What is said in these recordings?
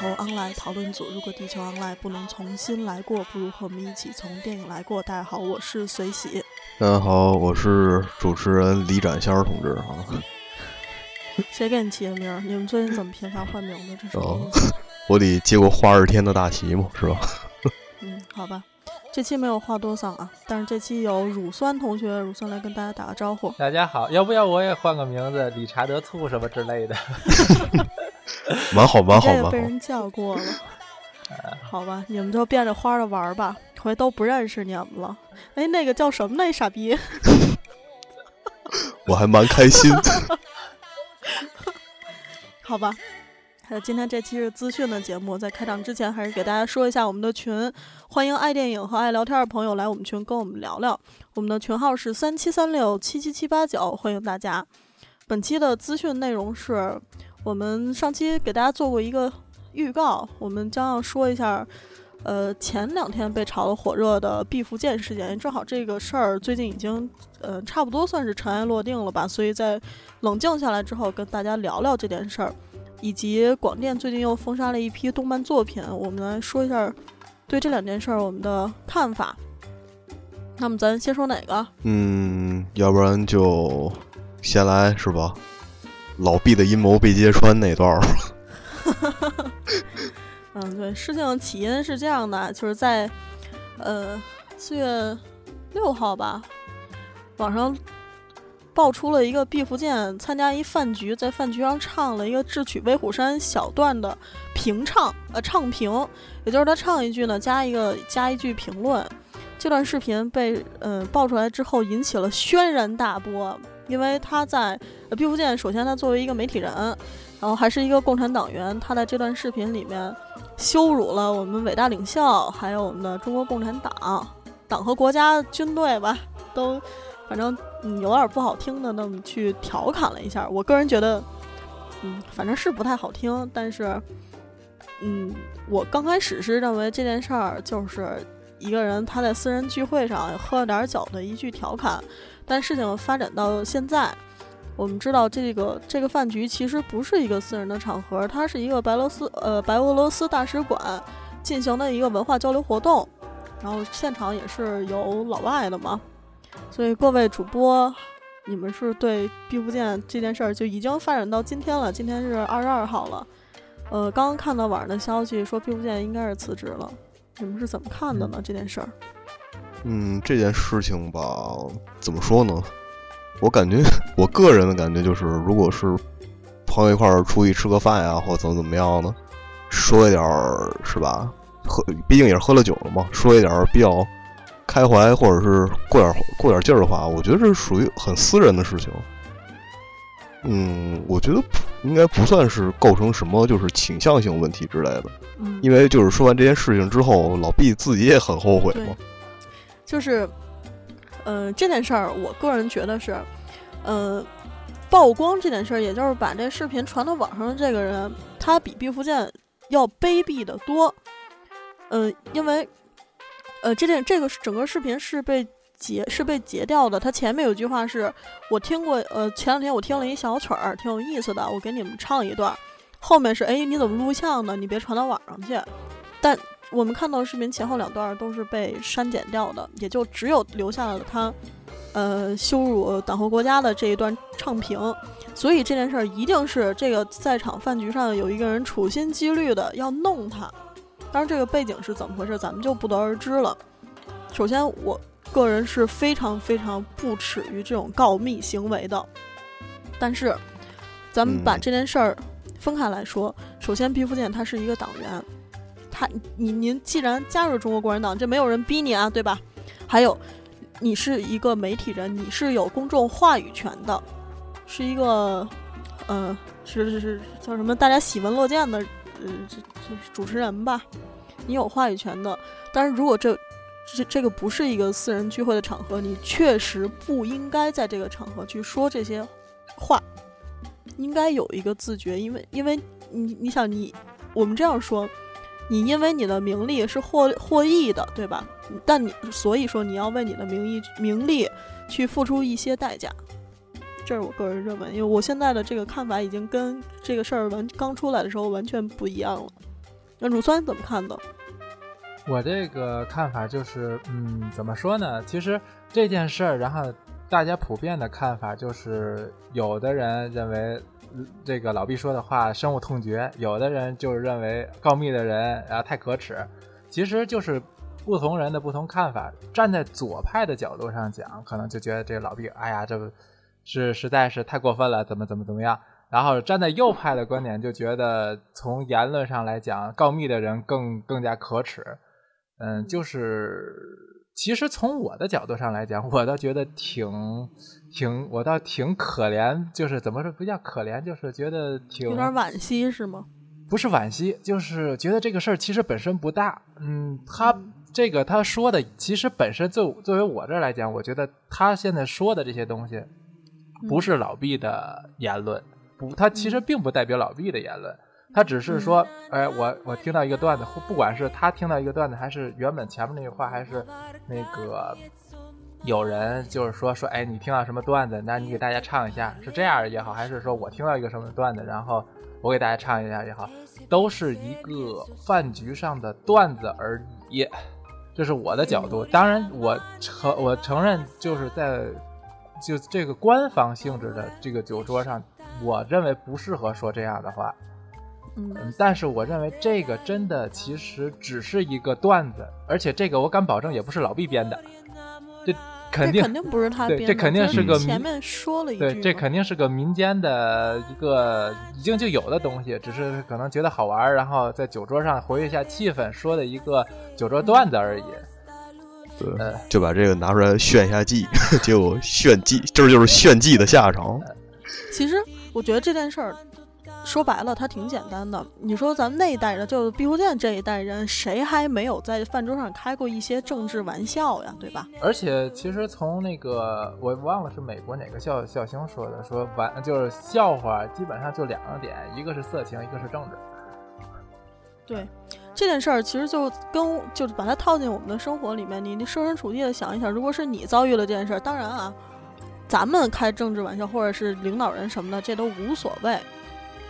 球 online 讨论组》。如果地球 online 不能重新来过，不如和我们一起从电影来过。大家好，我是随喜。大家好，我是主持人李展仙同志啊。谁给你起的名儿？你们最近怎么频繁换名字？这是哦？我得接过花儿天的大旗嘛，是吧？嗯，好吧。这期没有话多桑啊，但是这期有乳酸同学，乳酸来跟大家打个招呼。大家好，要不要我也换个名字，理查德醋什么之类的？蛮好，蛮好，这个蛮好。被人叫过了。好吧，你们就变着花儿的玩儿吧，回都不认识你们了。哎，那个叫什么那傻逼？我还蛮开心。好吧，有，今天这期是资讯的节目，在开场之前还是给大家说一下我们的群，欢迎爱电影和爱聊天的朋友来我们群跟我们聊聊。我们的群号是三七三六七七七八九，欢迎大家。本期的资讯内容是我们上期给大家做过一个预告，我们将要说一下。呃，前两天被炒得火热的毕福剑事件，正好这个事儿最近已经呃差不多算是尘埃落定了吧，所以在冷静下来之后，跟大家聊聊这件事儿，以及广电最近又封杀了一批动漫作品，我们来说一下对这两件事儿我们的看法。那么咱先说哪个？嗯，要不然就先来是吧？老毕的阴谋被揭穿那段儿。嗯，对，事情起因是这样的，就是在呃四月六号吧，网上爆出了一个毕福剑参加一饭局，在饭局上唱了一个智取威虎山小段的评唱，呃唱评，也就是他唱一句呢，加一个加一句评论。这段视频被呃爆出来之后，引起了轩然大波，因为他在毕福剑，首先他作为一个媒体人，然后还是一个共产党员，他在这段视频里面羞辱了我们伟大领袖，还有我们的中国共产党、党和国家、军队吧，都反正有点不好听的，那么去调侃了一下。我个人觉得，嗯，反正是不太好听，但是，嗯，我刚开始是认为这件事儿就是一个人他在私人聚会上喝了点酒的一句调侃，但事情发展到现在。我们知道这个这个饭局其实不是一个私人的场合，它是一个白罗斯呃白俄罗斯大使馆进行的一个文化交流活动，然后现场也是有老外的嘛，所以各位主播，你们是对毕福剑这件事儿就已经发展到今天了，今天是二十二号了，呃，刚刚看到网上的消息说毕福剑应该是辞职了，你们是怎么看的呢？这件事儿？嗯，这件事情吧，怎么说呢？我感觉，我个人的感觉就是，如果是朋友一块儿出去吃个饭呀，或怎么怎么样的，说一点儿是吧？喝，毕竟也是喝了酒了嘛，说一点儿比较开怀或者是过点儿过点儿劲儿的话，我觉得这是属于很私人的事情。嗯，我觉得应该不算是构成什么就是倾向性问题之类的，嗯，因为就是说完这件事情之后，老毕自己也很后悔嘛。就是，呃，这件事儿，我个人觉得是，呃，曝光这件事儿，也就是把这视频传到网上的这个人，他比毕福剑要卑鄙的多。嗯、因为，呃，这件这个整个视频是被截是被截掉的。他前面有句话是我听过，呃，前两天我听了一小曲儿，挺有意思的，我给你们唱一段。后面是，哎，你怎么录像呢？你别传到网上去。但我们看到视频前后两段都是被删减掉的，也就只有留下了他，呃，羞辱党和国家的这一段唱评。所以这件事儿一定是这个在场饭局上有一个人处心积虑的要弄他。当然，这个背景是怎么回事，咱们就不得而知了。首先，我个人是非常非常不耻于这种告密行为的。但是，咱们把嗯这件事儿分开来说，首先，毕福剑他是一个党员，他你您既然加入中国共产党，这没有人逼你啊，对吧？还有，你是一个媒体人，你是有公众话语权的，是一个，呃，是是是叫什么？大家喜闻乐见的，呃，这这主持人吧，你有话语权的。但是如果这这这个不是一个私人聚会的场合，你确实不应该在这个场合去说这些话，应该有一个自觉，因为因为你你想你我们这样说，你因为你的名利是获获益的，对吧？但你所以说你要为你的名义名利去付出一些代价，这是我个人认为，因为我现在的这个看法已经跟这个事儿完刚出来的时候完全不一样了。那乳酸怎么看的？我这个看法就是，嗯，怎么说呢？其实这件事儿，然后大家普遍的看法就是，有的人认为这个老毕说的话深恶痛绝，有的人就是认为告密的人然后太可耻。其实就是不同人的不同看法。站在左派的角度上讲，可能就觉得这个老毕，哎呀，这是实在是太过分了，怎么怎么怎么样。然后站在右派的观点，就觉得从言论上来讲，告密的人更更加可耻。嗯，就是其实从我的角度上来讲，我倒觉得挺挺，我倒挺可怜，就是怎么说不叫可怜，就是觉得挺有点惋惜是吗？不是惋惜，就是觉得这个事儿其实本身不大。嗯，他这个他说的，其实本身作作为我这儿来讲，我觉得他现在说的这些东西，不是老毕的言论，不，他其实并不代表老毕的言论。他只是说，哎，我我听到一个段子，不管是他听到一个段子，还是原本前面那句话，还是那个有人就是说说，哎，你听到什么段子，那你给大家唱一下，是这样也好，还是说我听到一个什么段子，然后我给大家唱一下也好，都是一个饭局上的段子而已。这是我的角度，当然我承我承认，就是在就这个官方性质的这个酒桌上，我认为不适合说这样的话。嗯，嗯，但是我认为这个真的其实只是一个段子，而且这个我敢保证也不是老毕编的，这肯定这肯定不是他编的，对这肯定是个前面说了一句对，这肯定是个民间的一个已经就有的东西，只是可能觉得好玩，然后在酒桌上活跃一下气氛，说的一个酒桌段子而已。对呃，就把这个拿出来炫一下技，结果炫技，这就是炫技的下场。其实我觉得这件事儿说白了，它挺简单的。你说咱们那一代人，就是毕福剑这一代人，谁还没有在饭桌上开过一些政治玩笑呀？对吧？而且其实从那个我忘了是美国哪个笑笑星说的，说玩就是笑话基本上就两个点，一个是色情，一个是政治。对，这件事儿其实就跟就是把它套进我们的生活里面，你你设身处地的想一想，如果是你遭遇了这件事儿，当然啊，咱们开政治玩笑或者是领导人什么的，这都无所谓。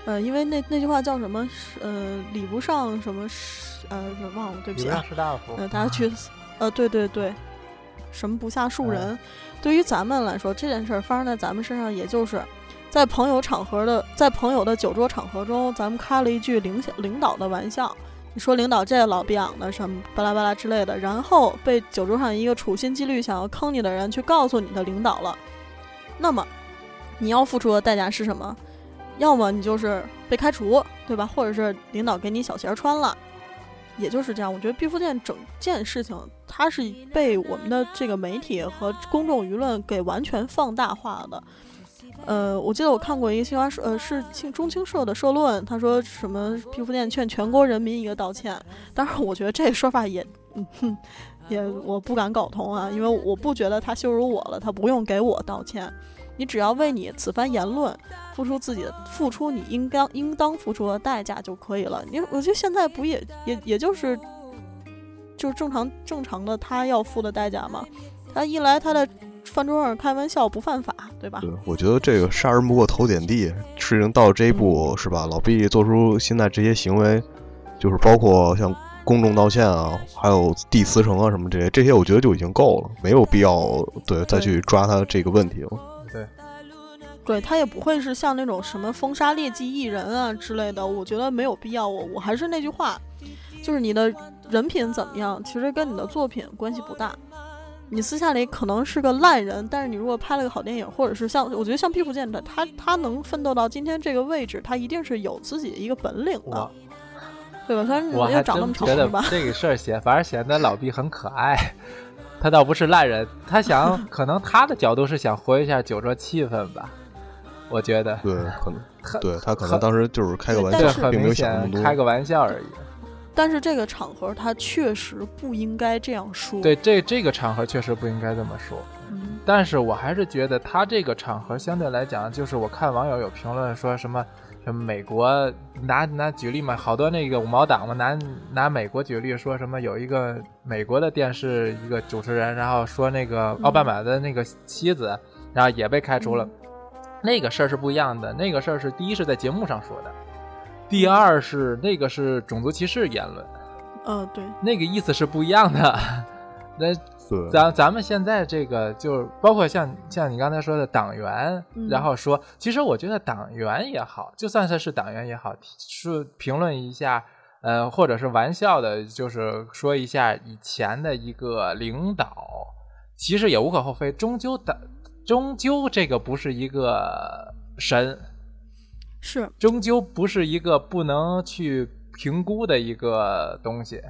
呃，因为那那句话叫什么？是呃，礼不上什么是呃，忘了，对不起啊。士大夫呃，大家去，呃，对对对，什么不下庶人？对于咱们来说，这件事儿发生在咱们身上，也就是在朋友场合的，在朋友的酒桌场合中，咱们开了一句领领导的玩笑。你说领导这老逼养的什么巴拉巴拉之类的，然后被酒桌上一个处心积虑想要坑你的人去告诉你的领导了，那么你要付出的代价是什么？要么你就是被开除，对吧？或者是领导给你小鞋穿了，也就是这样。我觉得毕福剑整件事情，它是被我们的这个媒体和公众舆论给完全放大化的。呃，我记得我看过一个新华社，呃，是庆中青社的社论，他说什么毕福剑劝全国人民一个道歉。当然，我觉得这说法也，嗯哼，也我不敢苟同啊，因为我不觉得他羞辱我了，他不用给我道歉。你只要为你此番言论付出自己的付出你应当应当付出的代价就可以了。你我觉得现在不也也也就是就是正常正常的他要付的代价吗？他一来他在饭桌上开玩笑不犯法，对吧？对，我觉得这个杀人不过头点地，事情到这一步、是吧？老毕做出现在这些行为，就是包括像公众道歉啊，还有递辞呈啊什么这些，这些我觉得就已经够了，没有必要对再去抓他这个问题了。对，他也不会是像那种什么封杀劣迹艺人啊之类的，我觉得没有必要。我我还是那句话，就是你的人品怎么样，其实跟你的作品关系不大。你私下里可能是个烂人，但是你如果拍了个好电影，或者是像我觉得像毕福剑的，他他能奋斗到今天这个位置，他一定是有自己的一个本领的，对吧？虽然我还长那么丑，是吧？这个事儿显反而显得老毕很可爱。他倒不是烂人，他想 可能他的角度是想活跃一下酒桌气氛吧，我觉得。对，可能 对他可能当时就是开个玩但是，笑并没有很明显想那么多。开个玩笑而已。但是这个场合他确实不应该这样说。对，这这个场合确实不应该这么说。嗯，但是我还是觉得他这个场合相对来讲，就是我看网友有评论说什么什么美国拿拿举例嘛，好多那个五毛党嘛，拿拿美国举例说什么有一个美国的电视一个主持人，然后说那个奥巴马的那个妻子，然后也被开除了。那个事儿是不一样的。那个事儿是第一是在节目上说的，第二是那个是种族歧视言论，呃，对，那个意思是不一样的。那，咱咱们现在这个就包括像像你刚才说的党员，嗯然后说，其实我觉得党员也好，就算他是党员也好，说评论一下，呃，或者是玩笑的，就是说一下以前的一个领导，其实也无可厚非，终究的，终究这个不是一个神，是终究不是一个不能去评估的一个东西。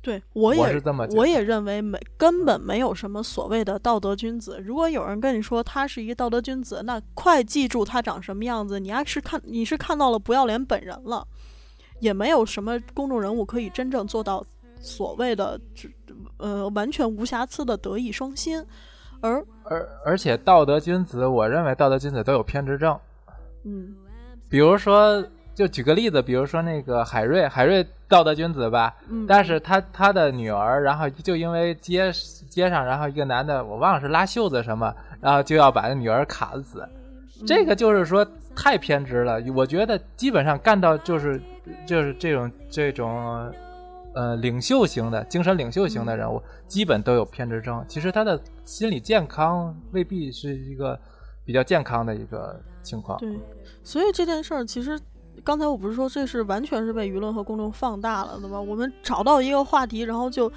对我也我是这么我也认为没根本没有什么所谓的道德君子。如果有人跟你说他是一个道德君子，那快记住他长什么样子。你还是看你是看到了不要脸本人了，也没有什么公众人物可以真正做到所谓的呃完全无瑕疵的德艺双馨。而而而且道德君子，我认为道德君子都有偏执症。嗯比如说，就举个例子，比如说那个海瑞，海瑞道德君子吧，嗯，但是他他的女儿，然后就因为街街上，然后一个男的，我忘了是拉袖子什么，然后就要把那女儿砍死，嗯这个就是说太偏执了。我觉得基本上干到就是就是这种这种呃领袖型的精神领袖型的人物，基本都有偏执症。其实他的心理健康未必是一个比较健康的一个情况。对，所以这件事儿其实。刚才我不是说这是完全是被舆论和公众放大了的吗？我们找到一个话题，然后就，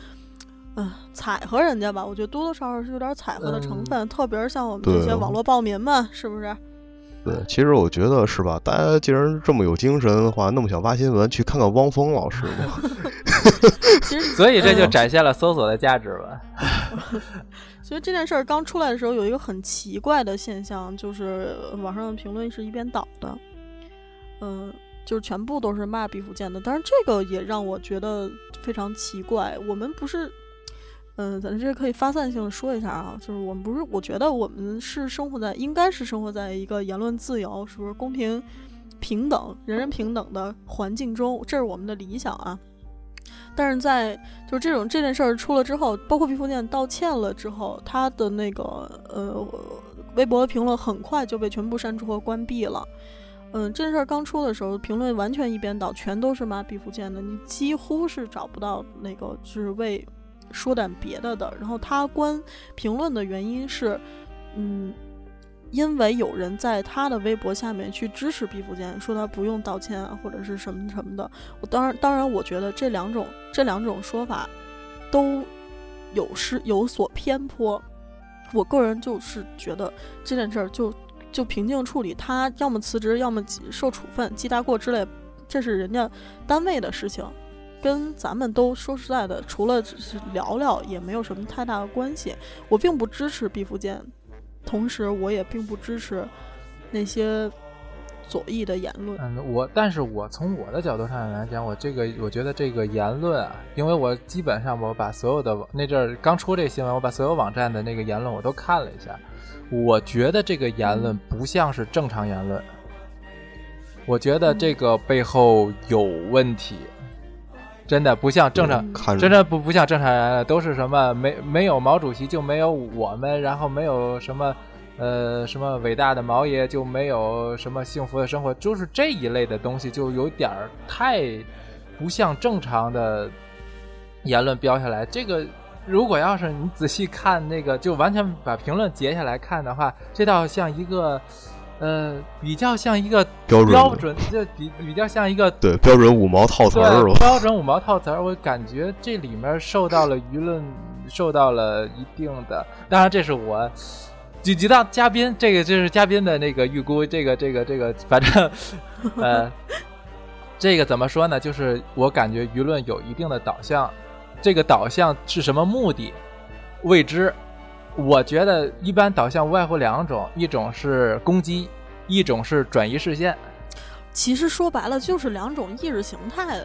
嗯、踩和人家吧。我觉得多多少少是有点踩和的成分，特别是像我们这些网络暴民们，是不是？对，其实我觉得是吧？大家既然这么有精神的话，那么想挖新闻，去看看汪峰老师吧。其实，所以这就嗯展现了搜索的价值吧。所以这件事儿刚出来的时候，有一个很奇怪的现象，就是网上的评论是一边倒的，嗯，就是全部都是骂毕福剑的。但是这个也让我觉得非常奇怪。我们不是，嗯，咱这可以发散性的说一下啊，就是我们不是，我觉得我们是生活在，应该是生活在一个言论自由，是不是公平、平等、人人平等的环境中，这是我们的理想啊。但是在就是这种这件事儿出了之后，包括毕福剑道歉了之后，他的那个呃微博的评论很快就被全部删除和关闭了。嗯，这件事儿刚出的时候，评论完全一边倒，全都是骂毕福剑的，你几乎是找不到那个就是为说点别的的。然后他关评论的原因是，嗯，因为有人在他的微博下面去支持毕福剑，说他不用道歉，或者是什么什么的。我当然，当然，我觉得这两种这两种说法都有失有所偏颇。我个人就是觉得这件事儿就就平静处理，他要么辞职，要么受处分、记大过之类，这是人家单位的事情，跟咱们都说实在的，除了只是聊聊，也没有什么太大的关系。我并不支持毕福剑，同时我也并不支持那些左翼的言论。嗯，我但是我从我的角度上来讲，我这个我觉得这个言论啊，因为我基本上我把所有的那阵儿刚出这新闻，我把所有网站的那个言论我都看了一下，我觉得这个言论不像是正常言论，我觉得这个背后有问题，真的不像正常。嗯真的不不像正常人，都是什么没没有毛主席就没有我们，然后没有什么呃什么伟大的毛爷就没有什么幸福的生活，就是这一类的东西，就有点儿太不像正常的言论标下来。这个如果要是你仔细看那个，就完全把评论截下来看的话，这倒像一个呃比较像一个标准标准，就比比较像一个对标准五毛套词儿？标准五毛套词儿，我感觉这里面受到了舆论，受到了一定的，当然这是我。几几档嘉宾，这个这是嘉宾的那个预估，这个这个这个，反正，呃，这个怎么说呢？就是我感觉舆论有一定的导向，这个导向是什么目的未知。我觉得一般导向无外乎两种，一种是攻击，一种是转移视线。其实说白了就是两种意识形态，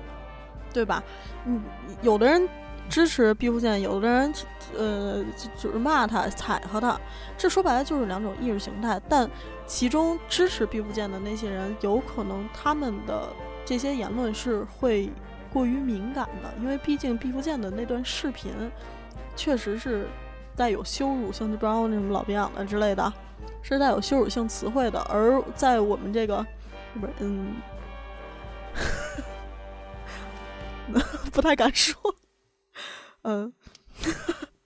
对吧？嗯，有的人支持毕福剑，有的人呃就是骂他、踩和他，这说白了就是两种意识形态。但其中支持毕福剑的那些人，有可能他们的这些言论是会过于敏感的，因为毕竟毕福剑的那段视频确实是带有羞辱性，就不知道那什么老别养的之类的。是带有羞辱性词汇的，而在我们这个不是嗯，不太敢说，嗯，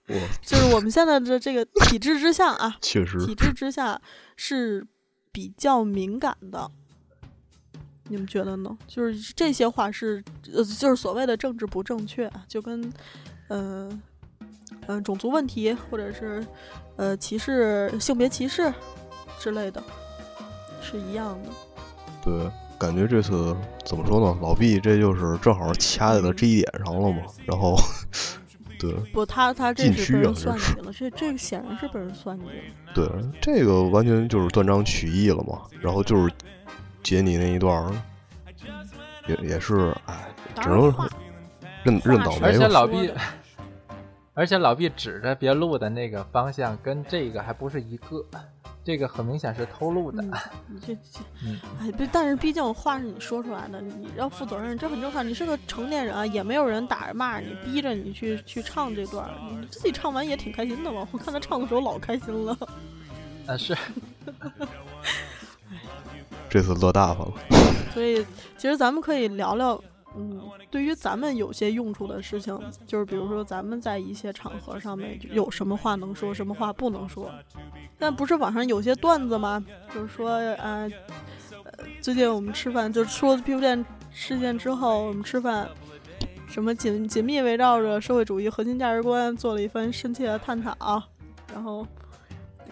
我就是我们现在的这个体制之下啊，确实体制之下是比较敏感的。你们觉得呢？就是这些话是，呃，就是所谓的政治不正确，就跟，嗯、种族问题或者是，呃，歧视、性别歧视之类的，是一样的。对，感觉这次怎么说呢？老毕这就是正好掐在了这一点上了嘛。然后，对不，他他这禁是被人算计了，这这个显然是被人算计了。对，这个完全就是断章取义了嘛。然后就是截你那一段儿，也也是，哎，只能认认倒霉吧。且老毕而且老毕指着别录的那个方向跟这个还不是一个，这个很明显是偷录的。嗯，你这这，嗯哎，不，但是毕竟话是你说出来的，你要负责任，这很正常。你是个成年人啊，也没有人打着骂你，逼着你去去唱这段，你自己唱完也挺开心的嘛。我看他唱的时候老开心了。啊，是 这次落大方了。所以其实咱们可以聊聊，嗯，对于咱们有些用处的事情，就是比如说咱们在一些场合上面有什么话能说，什么话不能说。但不是网上有些段子吗？就是说，呃，呃最近我们吃饭，就是说批复店事件之后，我们吃饭。什么紧紧密围绕着社会主义核心价值观做了一番深切的探讨，然后，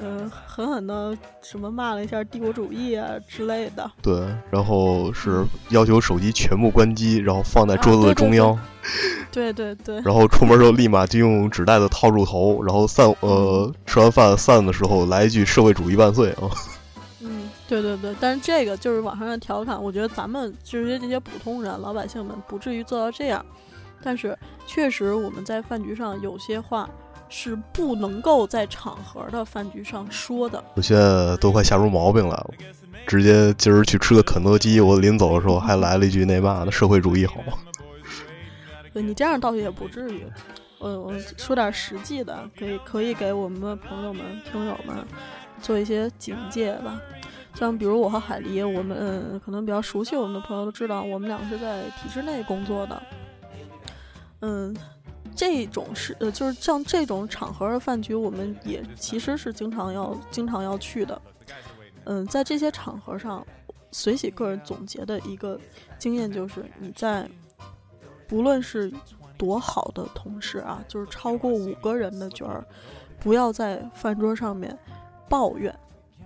嗯、狠狠的什么骂了一下帝国主义啊之类的，对，然后是要求手机全部关机，然后放在啊桌子对对对的中央，对对对，然后出门时候立马就用纸袋子套住头，然后散呃吃完饭散的时候来一句“社会主义万岁”啊。嗯，对对对，但是这个就是网上的调侃，我觉得咱们就是这些普通人、老百姓们不至于做到这样，但是确实我们在饭局上有些话是不能够在场合的饭局上说的。我现在都快吓出毛病来了，直接今儿去吃个肯德基，我临走的时候还来了一句那嘛的“社会主义好 ”。对你这样倒也不至于。我我说点实际的，可以可以给我们的朋友们、听友们做一些警戒吧。像比如我和海狸，我们、呃可能比较熟悉我们的朋友都知道，我们俩是在体制内工作的。嗯，这种是呃，就是像这种场合的饭局，我们也其实是经常要经常要去的。嗯，在这些场合上，随喜个人总结的一个经验就是，你在不论是多好的同事啊，就是超过五个人的局儿，不要在饭桌上面抱怨，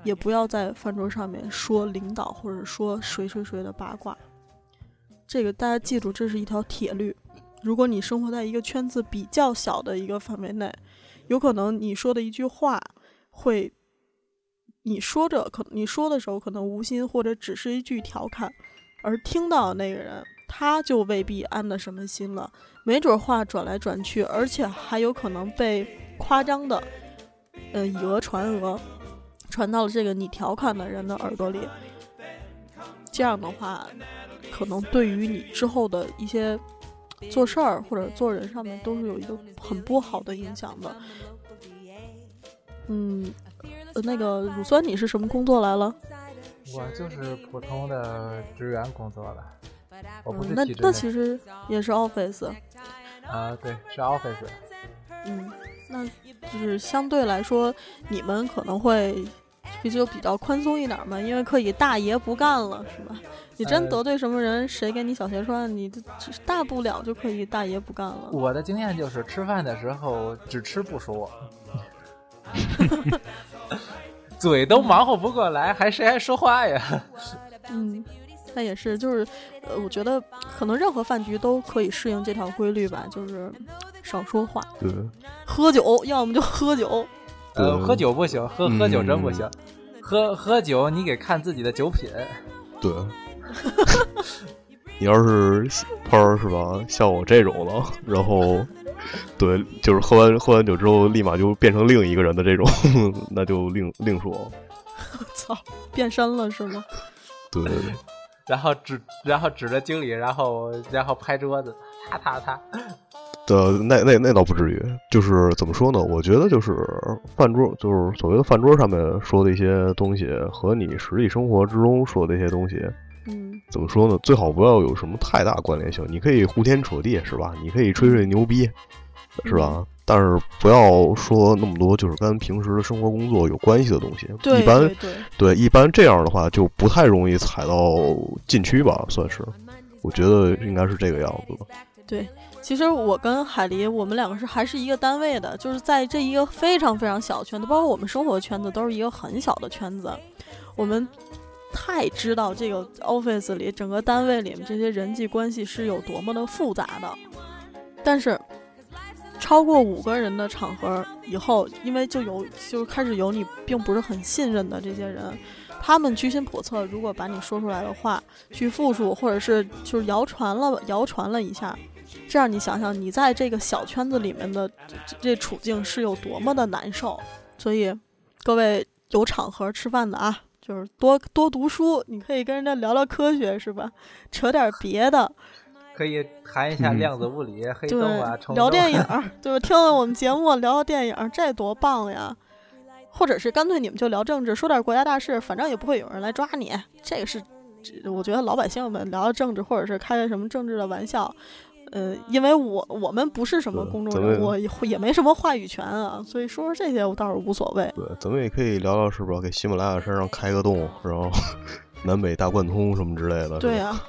也不要在饭桌上面说领导或者说谁谁谁的八卦。这个大家记住，这是一条铁律。如果你生活在一个圈子比较小的一个范围内，有可能你说的一句话会，你说着可你说的时候可能无心或者只是一句调侃，而听到那个人他就未必安的什么心了，没准话转来转去，而且还有可能被夸张的，呃，以讹传讹，传到了这个你调侃的人的耳朵里。这样的话，可能对于你之后的一些做事儿或者做人上面都是有一个很不好的影响的。嗯，呃那个乳酸，你是什么工作来了？我就是普通的职员工作了，我不是嗯，那那其实也是 office。啊，对，是 office。嗯，那就是相对来说，你们可能会比较比较宽松一点嘛，因为可以大爷不干了，是吧？你真呃得罪什么人，谁给你小鞋穿，你这这大不了就可以大爷不干了。我的经验就是吃饭的时候只吃不说，嘴都忙活不过来，还谁还说话呀？嗯，那也是，就是呃，我觉得可能任何饭局都可以适应这条规律吧，就是少说话，对，喝酒，要么就喝酒。呃，喝酒不行，喝喝酒真不嗯行。喝喝酒，你得看自己的酒品。对，你要是碰上是吧，像我这种了，然后，对，就是喝完喝完酒之后，立马就变成另一个人的这种，那就另另说。操，变身了是吗？对对对，然后指，然后指着经理，然后然后拍桌子，他他他。的那那那倒不至于，就是怎么说呢？我觉得就是饭桌，就是所谓的饭桌上面说的一些东西，和你实际生活之中说的一些东西，嗯怎么说呢？最好不要有什么太大关联性。你可以呼天扯地，是吧？你可以吹吹牛逼，是吧？但是不要说那么多，就是跟平时的生活工作有关系的东西。对一般对一般这样的话就不太容易踩到禁区吧，算是。我觉得应该是这个样子的。对，其实我跟海狸，我们两个是还是一个单位的，就是在这一个非常非常小的圈子，包括我们生活圈子都是一个很小的圈子，我们太知道这个 office 里整个单位里面这些人际关系是有多么的复杂的。但是超过五个人的场合以后，因为就有就开始有你并不是很信任的这些人，他们居心叵测，如果把你说出来的话去复述，或者是就是谣传了谣传了一下，这样你想想，你在这个小圈子里面的这这处境是有多么的难受。所以，各位有场合吃饭的啊，就是多多读书，你可以跟人家聊聊科学，是吧？扯点别的，可以谈一下嗯量子物理、黑对洞啊、虫，聊电影儿，对吧？听了我们节目聊聊电影儿，这多棒呀！或者是干脆你们就聊政治，说点国家大事，反正也不会有人来抓你。这个是，我觉得老百姓们聊聊政治，或者是开个什么政治的玩笑，呃，因为我我们不是什么公众人物，也也没什么话语权啊，所以说说这些我倒是无所谓。对，咱们也可以聊聊，是不是给喜马拉雅山上开个洞，然后 南北大贯通什么之类的。对呀、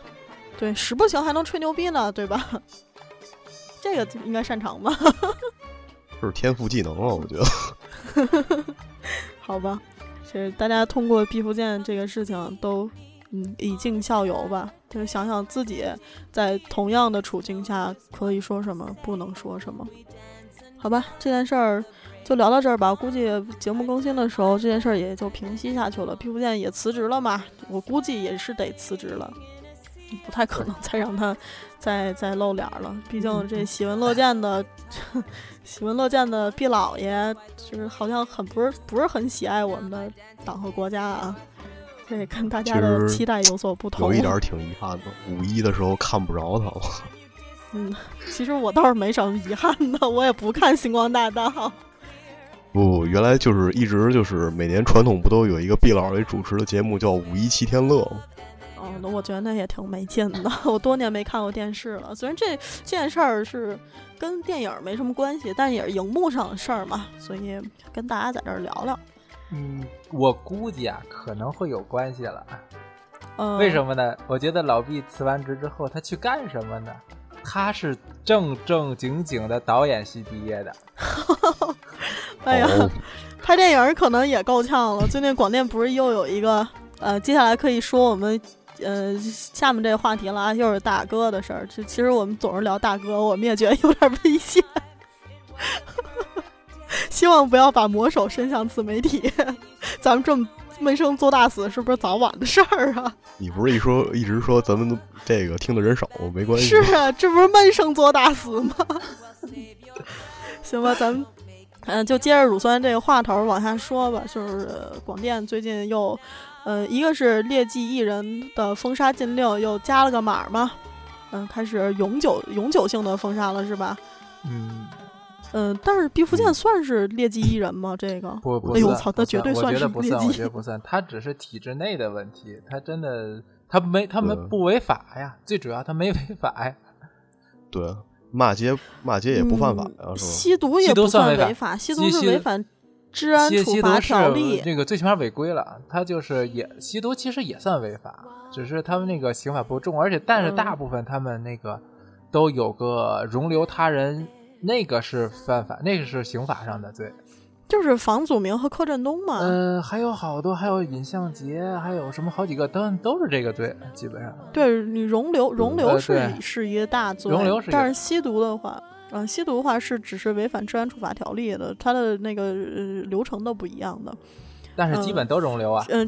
对，实不行还能吹牛逼呢，对吧？这个应该擅长吧？就是天赋技能啊，我觉得。好吧，其实大家通过毕福剑这个事情都嗯以儆效尤吧，就是想想自己在同样的处境下可以说什么，不能说什么。好吧，这件事儿就聊到这儿吧。估计节目更新的时候，这件事儿也就平息下去了。毕福剑也辞职了嘛，我估计也是得辞职了，不太可能再让他再再露脸了。毕竟这喜闻乐见的 喜闻乐见的毕老爷，就是好像很不是不是很喜爱我们的党和国家啊，这跟大家的期待有所不同。有一点儿挺遗憾的，五一的时候看不着他了。嗯，其实我倒是没什么遗憾的，我也不看星光大道。不，原来就是一直就是每年传统不都有一个毕老为主持的节目叫《五一七天乐》吗？哦，那我觉得那也挺没劲的。我多年没看过电视了，虽然这这件事儿是跟电影没什么关系，但也是荧幕上的事儿嘛，所以跟大家在这儿聊聊。嗯，我估计啊可能会有关系了。嗯，为什么呢？我觉得老毕辞完职之后，他去干什么呢？他是正正经经的导演系毕业的，哎呀，哦拍电影可能也够呛了。最近广电不是又有一个呃，接下来可以说我们呃下面这个话题了啊，又是大哥的事儿。其其实我们总是聊大哥，我们也觉得有点危险。希望不要把魔手伸向自媒体。咱们这么闷声做大死，是不是早晚的事儿啊？你不是一说一直说咱们这个听的人少，没关系。是啊，这不是闷声做大死吗？行吧，咱们嗯、就接着乳酸这个话头往下说吧。就是、呃广电最近又，呃，一个是劣迹艺人的封杀禁令又加了个码嘛，嗯、开始永久永久性的封杀了是吧？嗯，嗯、但是毕福剑算是劣迹艺人吗？这个不不哎呦算操那绝对不算是劣我觉得不算，我觉得不算，他只是体制内的问题，他真的他没他们不违法呀，最主要他没违法呀。对，骂街骂街也不犯法呀，嗯是吧？吸毒也不算违法，吸毒是违反治安处罚条例。这个最起码违规了，他就是也吸毒其实也算违法，只是他们那个刑法不重，而且但是嗯大部分他们那个都有个容留他人，那个是犯法，那个是刑法上的罪。就是房祖名和柯震东嘛。呃，还有好多，还有尹相杰，还有什么好几个都都是这个罪，基本上。对你容留容留是、是一个大罪，容留是一个但是吸毒的话，嗯、吸毒的话是只是违反治安处罚条例的，它的那个、呃、流程都不一样的。但是基本都容留啊，嗯、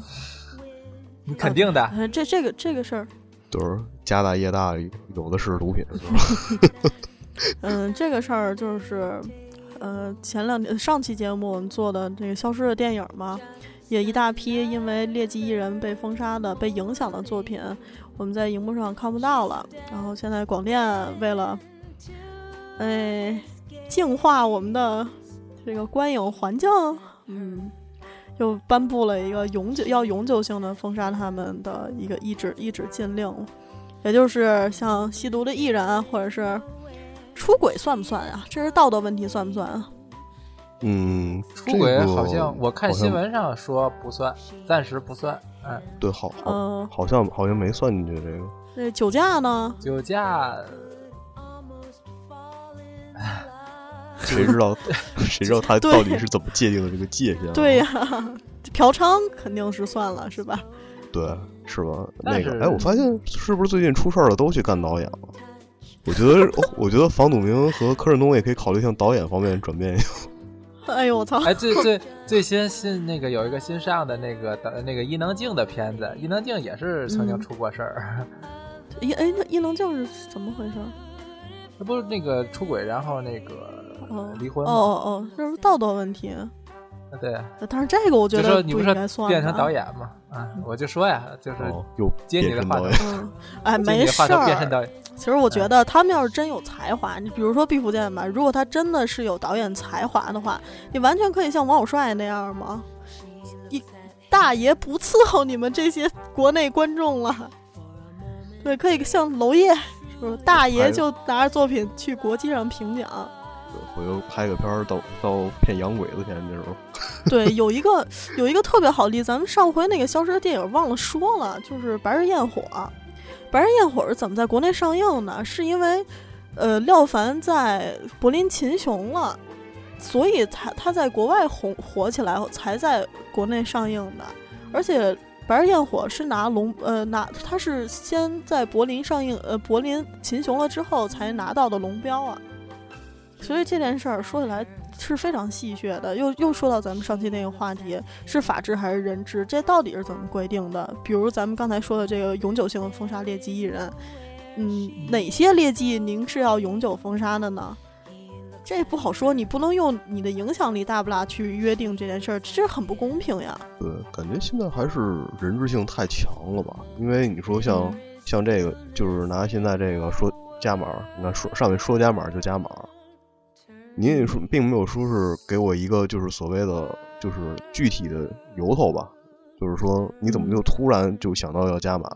你肯定的。呃这这个这个事儿，就是家大业大，有的是毒品，是吧？嗯、这个事儿就是，呃，前两天上期节目我们做的这个消失的电影嘛，也一大批因为劣迹艺人被封杀的、被影响的作品，我们在荧幕上看不到了。然后现在广电为了哎，净化我们的这个观影环境，嗯，又颁布了一个永久要永久性的封杀他们的一个一纸一纸禁令，也就是像吸毒的艺人啊或者是出轨算不算啊？这是道德问题算不算啊？嗯，出轨好像我看新闻上说不算，暂时不算。嗯，对，好好嗯，好像好像没算进去这个。那酒驾呢？酒驾 谁知道 谁知道他到底是怎么界定的这个界限、啊？对呀、嫖娼肯定是算了，是吧？对，是吧？那个，哎，我发现是不是最近出事儿了都去干导演了？我觉得，哦我觉得房祖名和柯震东也可以考虑向导演方面转变一下。哎呦我操！哎，最最最新新那个有一个新上的那个的那个伊能静的片子，伊能静也是曾经嗯出过事儿，一哎，那伊能静是怎么回事？那不是那个出轨，然后那个哦离婚吗？哦哦哦，这是道德问题。对，但是这个我觉得你不是应该算吧变成导演嘛？啊，我就说呀，就是哦，又接你的话 哎，没事变身儿。导演，其实我觉得他们要是真有才华，你比如说毕福剑吧，如果他真的是有导演才华的话，你完全可以像王小帅那样嘛？一大爷不伺候你们这些国内观众了，对，可以像娄烨，是不是？大爷就拿着作品去国际上评奖。回头拍个片儿到到骗洋鬼子钱那时候。对，有一个有一个特别好的例子，咱们上回那个消失的电影忘了说了，就是《白日焰火》。《白日焰火》是怎么在国内上映呢？是因为，呃，廖凡在柏林擒熊了，所以他他在国外红火起来，才在国内上映的。而且，《白日焰火》是拿龙呃拿，他是先在柏林上映，呃，柏林擒熊了之后才拿到的龙标啊。所以这件事儿说起来是非常戏谑的。又又说到咱们上期那个话题，是法治还是人治？这到底是怎么规定的？比如咱们刚才说的这个永久性的封杀劣迹艺人，嗯，哪些劣迹您是要永久封杀的呢？这不好说，你不能用你的影响力大不大去约定这件事儿，这很不公平呀。对，感觉现在还是人质性太强了吧？因为你说像、嗯像这个，就是拿现在这个说加码，你看说上面说加码就加码，你也说并没有说是给我一个就是所谓的就是具体的由头吧，就是说你怎么就突然就想到要加码，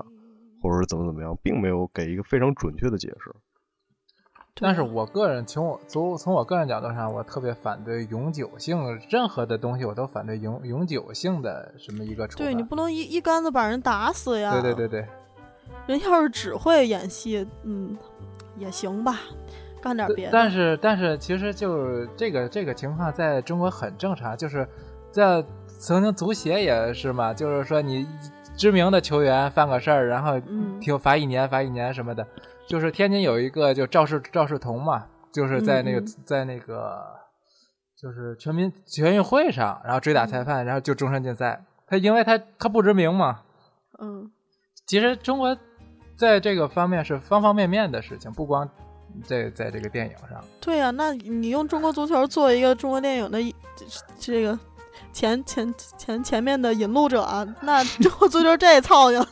或者是怎么怎么样，并没有给一个非常准确的解释。但是我个人从我从从我个人角度上，我特别反对永久性，任何的东西我都反对永永久性的什么一个处罚。对你不能一一竿子把人打死呀。对对对对，人要是只会演戏，嗯，也行吧，干点别的。但是但是其实就是这个这个情况在中国很正常，就是在曾经足协也是嘛，就是说你知名的球员犯个事儿，然后嗯停罚一年罚一年什么的。就是天津有一个就赵世赵世同嘛，就是在那个、在那个就是全民全运会上，然后追打裁判，然后就终身禁赛。他因为他他不知名嘛，嗯，其实中国在这个方面是方方面面的事情，不光在在这个电影上。对呀、那你用中国足球做一个中国电影的这这个前前前前面的引路者啊，那中国足球这操性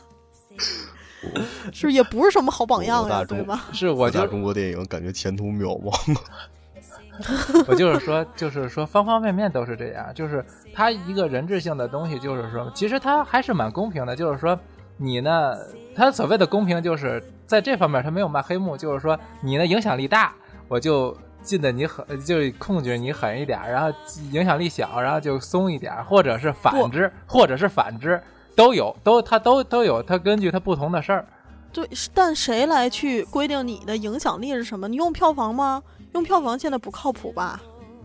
是也不是什么好榜样呀，对吧？是我就大中国电影感觉前途渺茫。我就是说，就是说方方面面都是这样，就是他一个人质性的东西，就是说，其实他还是蛮公平的，就是说你呢，他所谓的公平就是在这方面他没有卖黑幕，就是说你呢影响力大，我就禁的你狠，就控制你狠一点，然后影响力小，然后就松一点，或者是反之，或者是反之，都有，都他都都有，他根据他不同的事儿。对，但谁来去规定你的影响力是什么？你用票房吗？用票房现在不靠谱吧？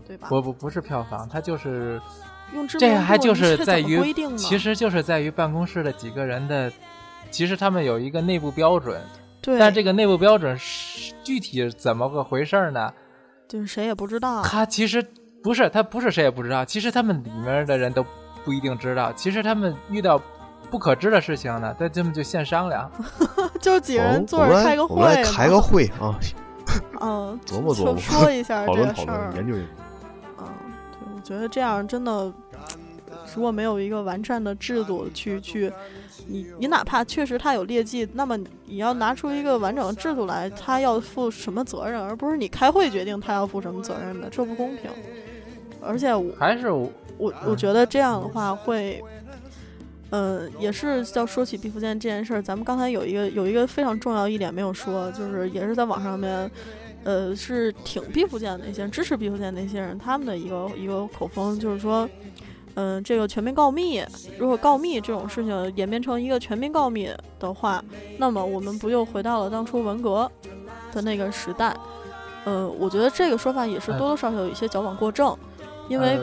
对吧？不不不是票房，它就是用知名度，这个还就是在于规定？其实就是在于办公室的几个人的，其实他们有一个内部标准，对，但这个内部标准是具体怎么个回事儿呢？就是谁也不知道。他其实不是，他不是谁也不知道，其实他们里面的人都不一定知道。其实他们遇到不可知的事情呢，他这么就先商量。就是几个人坐着开个我们来会嘛开个会啊，嗯，说琢磨琢磨说一下 讨这个事儿论讨论，。研究研究。嗯，对，我觉得这样真的如果没有一个完善的制度去去，你你哪怕确实他有劣迹，那么你要拿出一个完整的制度来，他要负什么责任，而不是你开会决定他要负什么责任的，这不公平。而且我还是我我我觉得这样的话会。嗯，也是要说起毕福剑这件事儿，咱们刚才有一个有一个非常重要一点没有说，就是也是在网上面，呃，是挺毕福剑的那些人，支持毕福剑那些人，他们的一个一个口风，就是说，嗯，这个全民告密，如果告密这种事情演变成一个全民告密的话，那么我们不又回到了当初文革的那个时代？呃，我觉得这个说法也是多多少少有一些矫枉过正，因为。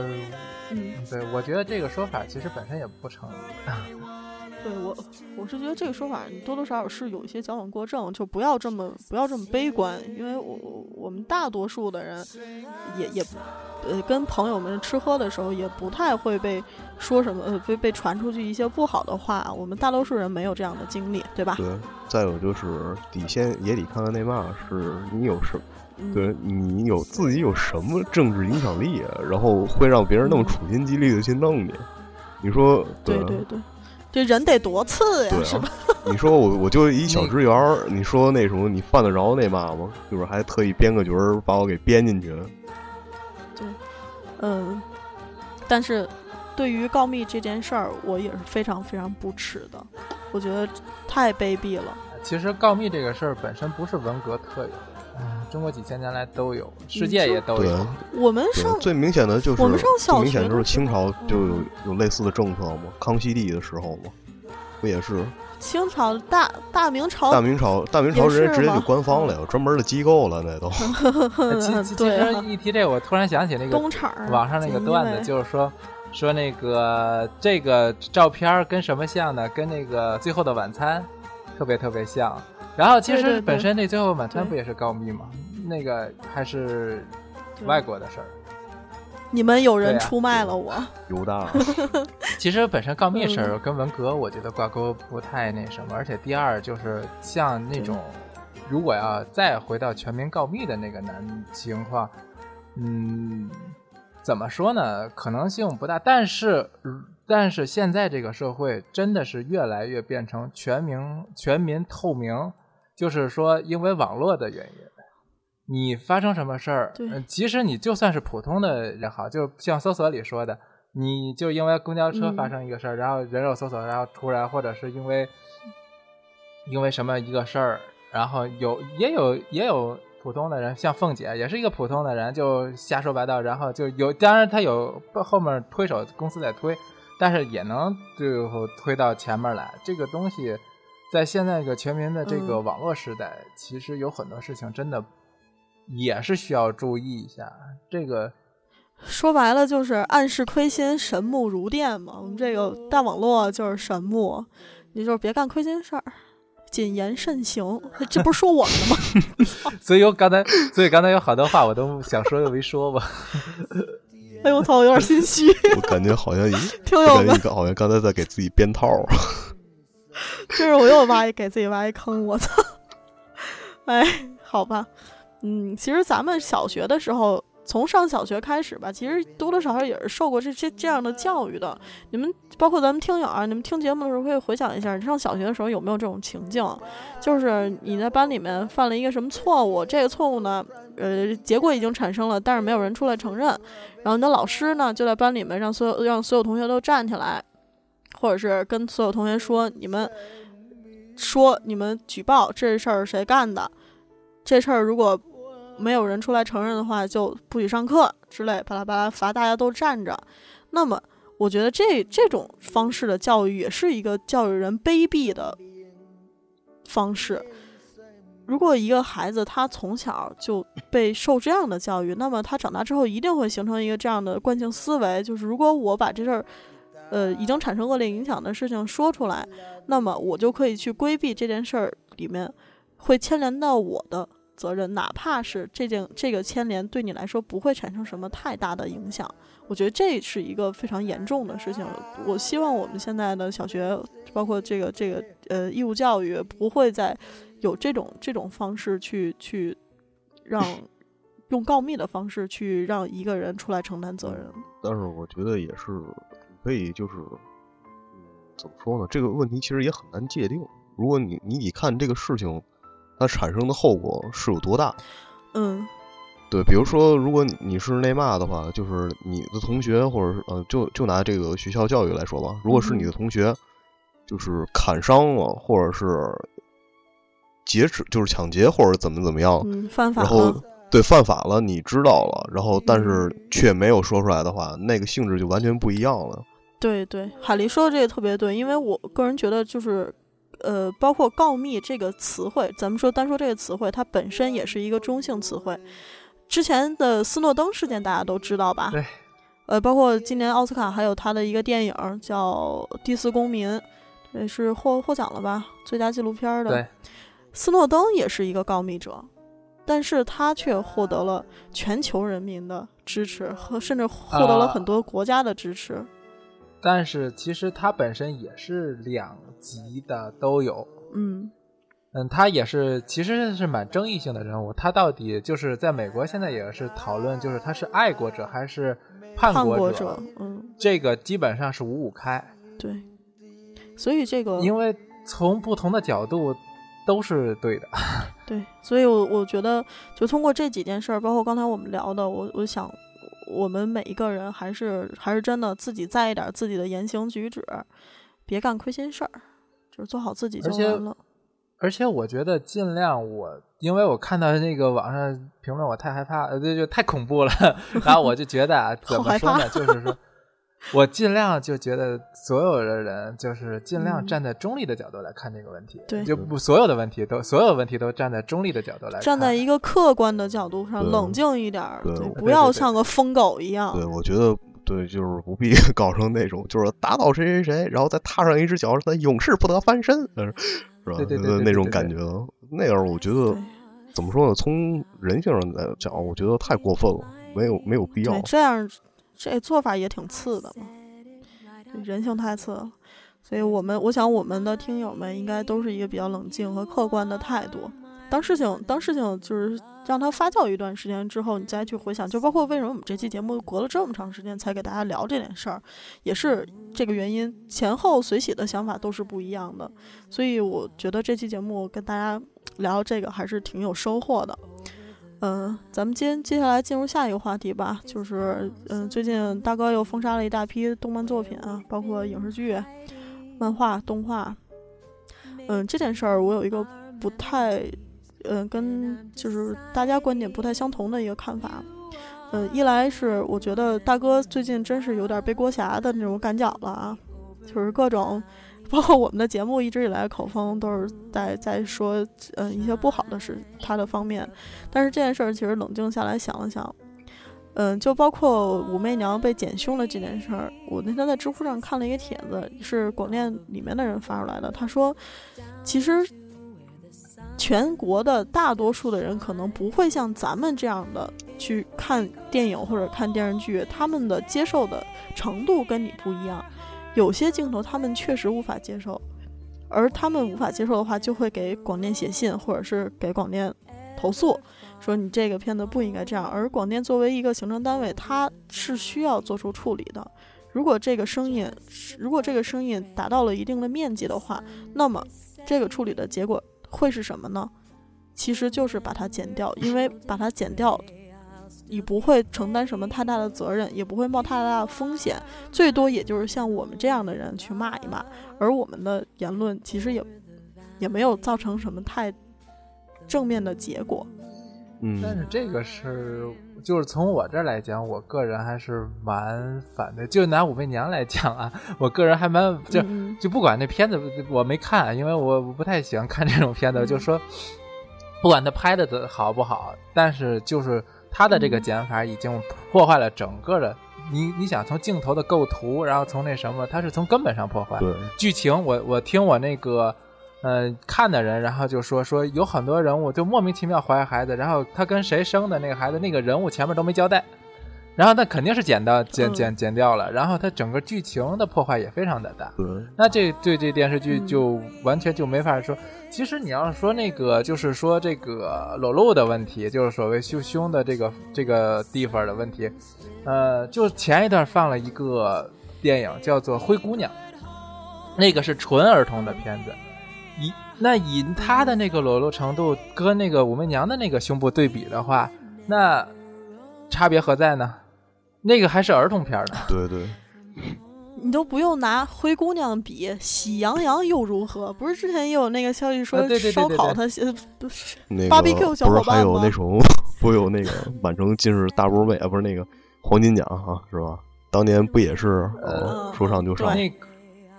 嗯，对，我觉得这个说法其实本身也不成立。对我，我是觉得这个说法多多少少是有一些矫枉过正，就不要这么不要这么悲观，因为我我们大多数的人也也呃跟朋友们吃喝的时候也不太会被说什么呃被被传出去一些不好的话，我们大多数人没有这样的经历，对吧？对，再有就是底线也得看看那嘛，是你有什。对你有自己有什么政治影响力啊？然后会让别人那么处心积虑的去弄你？你说对对对，这人得多次呀，是吧？你说我我就一小职员，你说那什么你犯得着那嘛吗？就是还特意编个角儿把我给编进去了。对，嗯，但是对于告密这件事儿，我也是非常非常不耻的，我觉得太卑鄙了。其实告密这个事儿本身不是文革特有。中国几千年来都有，世界也都有。我们上最明显的就是我们上小学，明显就是清朝就有有类似的政策嘛。康熙帝的时候嘛，不也是？清朝大大明朝，大明朝大明朝人家直接就官方了，有专门的机构了，那都。其实一提这，我突然想起那个东厂网上那个段子，就是说说那个这个照片跟什么像呢？跟那个《最后的晚餐》特别特别像。然后其实本身那最后晚餐不也是告密吗？那个还是外国的事儿。你们有人出卖了我。犹大。其实本身告密事儿跟文革我觉得挂钩不太那什么，而且第二就是像那种如果要再回到全民告密的那个难情况，嗯，怎么说呢？可能性不大，但是。但是现在这个社会真的是越来越变成全民全民透明，就是说，因为网络的原因，你发生什么事儿，即使你就算是普通的人好，就像搜索里说的，你就因为公交车发生一个事儿，然后人肉搜索，然后突然或者是因为因为什么一个事儿，然后有也有也有普通的人，像凤姐也是一个普通的人，就瞎说八道，然后就有，当然他有后面推手公司在推。但是也能最后推到前面来，这个东西在现在这个全民的这个网络时代，其实有很多事情真的也是需要注意一下。这个说白了就是暗室亏心，神木如电嘛。我们这个大网络就是神木，你就是别干亏心事儿，谨言慎行。这不是说我们的吗？所以我刚才，所以刚才有好多话我都想说又没说吧。哎呦我操，我有点心虚。我感觉好像，听友们好像刚才在给自己编套。就是我又挖给自己挖一坑，我操！哎，好吧，嗯，其实咱们小学的时候。从上小学开始吧，其实多多少少也是受过这些这样的教育的。你们包括咱们听友啊，你们听节目的时候可以回想一下，你上小学的时候有没有这种情境？就是你在班里面犯了一个什么错误，这个错误呢，呃，结果已经产生了，但是没有人出来承认。然后你的老师呢，就在班里面让所有让所有同学都站起来，或者是跟所有同学说，你们说你们举报这事儿谁干的？这事儿如果。没有人出来承认的话，就不许上课之类，巴拉巴拉罚大家都站着。那么，我觉得这这种方式的教育也是一个教育人卑鄙的方式。如果一个孩子他从小就被受这样的教育，那么他长大之后一定会形成一个这样的惯性思维，就是如果我把这事儿，呃，已经产生恶劣影响的事情说出来，那么我就可以去规避这件事儿里面会牵连到我的。责任，哪怕是这件这个牵连对你来说不会产生什么太大的影响，我觉得这是一个非常严重的事情。我希望我们现在的小学，包括这个这个呃义务教育，不会再有这种这种方式去去让用告密的方式去让一个人出来承担责任。但是我觉得也是，可以就是，嗯，怎么说呢？这个问题其实也很难界定。如果你你得看这个事情它产生的后果是有多大。嗯，对，比如说，如果你你是内骂的话，就是你的同学，或者是呃，就就拿这个学校教育来说吧，如果是你的同学，就是砍伤了，或者是劫持，就是抢劫，或者怎么怎么样，嗯，犯法然后了，对犯法了，你知道了，然后但是却没有说出来的话，那个性质就完全不一样了。对对，海狸说的这个特别对，因为我个人觉得就是。呃，包括告密这个词汇，咱们说单说这个词汇，它本身也是一个中性词汇。之前的斯诺登事件大家都知道吧？对。呃，包括今年奥斯卡还有他的一个电影叫《第四公民》，也是获获奖了吧？最佳纪录片的。对。斯诺登也是一个告密者，但是他却获得了全球人民的支持，和甚至获得了很多国家的支持。啊但是其实他本身也是两极的都有，嗯嗯，他也是其实是蛮争议性的人物。他到底就是在美国现在也是讨论，就是他是爱国者还是叛叛国者？嗯，这个基本上是五五开。对，所以这个因为从不同的角度都是对的。对，所以我我觉得就通过这几件事儿，包括刚才我们聊的，我我想。我们每一个人还是还是真的自己在意点自己的言行举止，别干亏心事儿，就是做好自己就完了。而且我觉得尽量我，因为我看到那个网上评论，我太害怕，呃，就就太恐怖了。然后我就觉得啊，怎么说呢？就是说我尽量就觉得所有的人就是尽量站在中立的角度来看这个问题，对，就不所有的问题都所有问题都站在中立的角度来看，站在一个客观的角度上冷静一点，对，不要像个疯狗一样。对，我觉得对，就是不必 搞成那种，就是打倒谁谁谁，然后再踏上一只脚，他永世不得翻身，是吧？对对对，那种感觉，那样我觉得怎么说呢？从人性上来讲，我觉得太过分了，没有没有必要。这样。这做法也挺次的嘛，人性太次了，所以我们我想我们的听友们应该都是一个比较冷静和客观的态度。当事情当事情就是让它发酵一段时间之后，你再去回想，就包括为什么我们这期节目隔了这么长时间才给大家聊这件事儿，也是这个原因。前后随喜的想法都是不一样的，所以我觉得这期节目跟大家聊这个还是挺有收获的。嗯，咱们接接下来进入下一个话题吧，就是嗯，最近大哥又封杀了一大批动漫作品啊，包括影视剧、漫画、动画。嗯，这件事儿我有一个不太，嗯，跟就是大家观点不太相同的一个看法。嗯，一来是我觉得大哥最近真是有点背锅侠的那种感觉了啊，就是各种。包括我们的节目一直以来口风都是在在说，嗯，一些不好的事他的方面，但是这件事儿其实冷静下来想了想，嗯，就包括武媚娘被减胸的这件事儿，我那天在知乎上看了一个帖子，是广电里面的人发出来的，他说，其实全国的大多数的人可能不会像咱们这样的去看电影或者看电视剧，他们的接受的程度跟你不一样。有些镜头他们确实无法接受，而他们无法接受的话，就会给广电写信，或者是给广电投诉，说你这个片子不应该这样。而广电作为一个行政单位，它是需要做出处理的。如果这个声音，如果这个声音达到了一定的面积的话，那么这个处理的结果会是什么呢？其实就是把它剪掉，因为把它剪掉。你不会承担什么太大的责任，也不会冒太大的风险，最多也就是像我们这样的人去骂一骂，而我们的言论其实也也没有造成什么太正面的结果。嗯，但是这个是就是从我这儿来讲，我个人还是蛮反对。就拿武媚娘来讲啊，我个人还蛮就就不管那片子我没看，因为我不太喜欢看这种片子，就说不管他拍的好不好，但是就是。他的这个剪法已经破坏了整个的，你你想从镜头的构图，然后从那什么，他是从根本上破坏剧情。我我听我那个，呃，看的人，然后就说说有很多人物就莫名其妙怀孩子，然后他跟谁生的那个孩子，那个人物前面都没交代。然后那肯定是剪到剪剪剪掉了，然后它整个剧情的破坏也非常的大。那这对这电视剧就完全就没法说。其实你要说那个，就是说这个裸露的问题，就是所谓修胸的这个这个地方的问题，呃，就前一段放了一个电影，叫做《灰姑娘》，那个是纯儿童的片子。以那以她的那个裸露程度跟那个武媚娘的那个胸部对比的话，那差别何在呢？那个还是儿童片呢。对对，你都不用拿灰姑娘比，《喜羊羊》又如何？不是之前也有那个消息说烧烤他呃不是那个 BBQ 小不是伙伴吗还有那种 不有那个满城尽是大波妹啊，不是那个黄金奖哈、是吧？当年不也是呃嗯说上就上？那个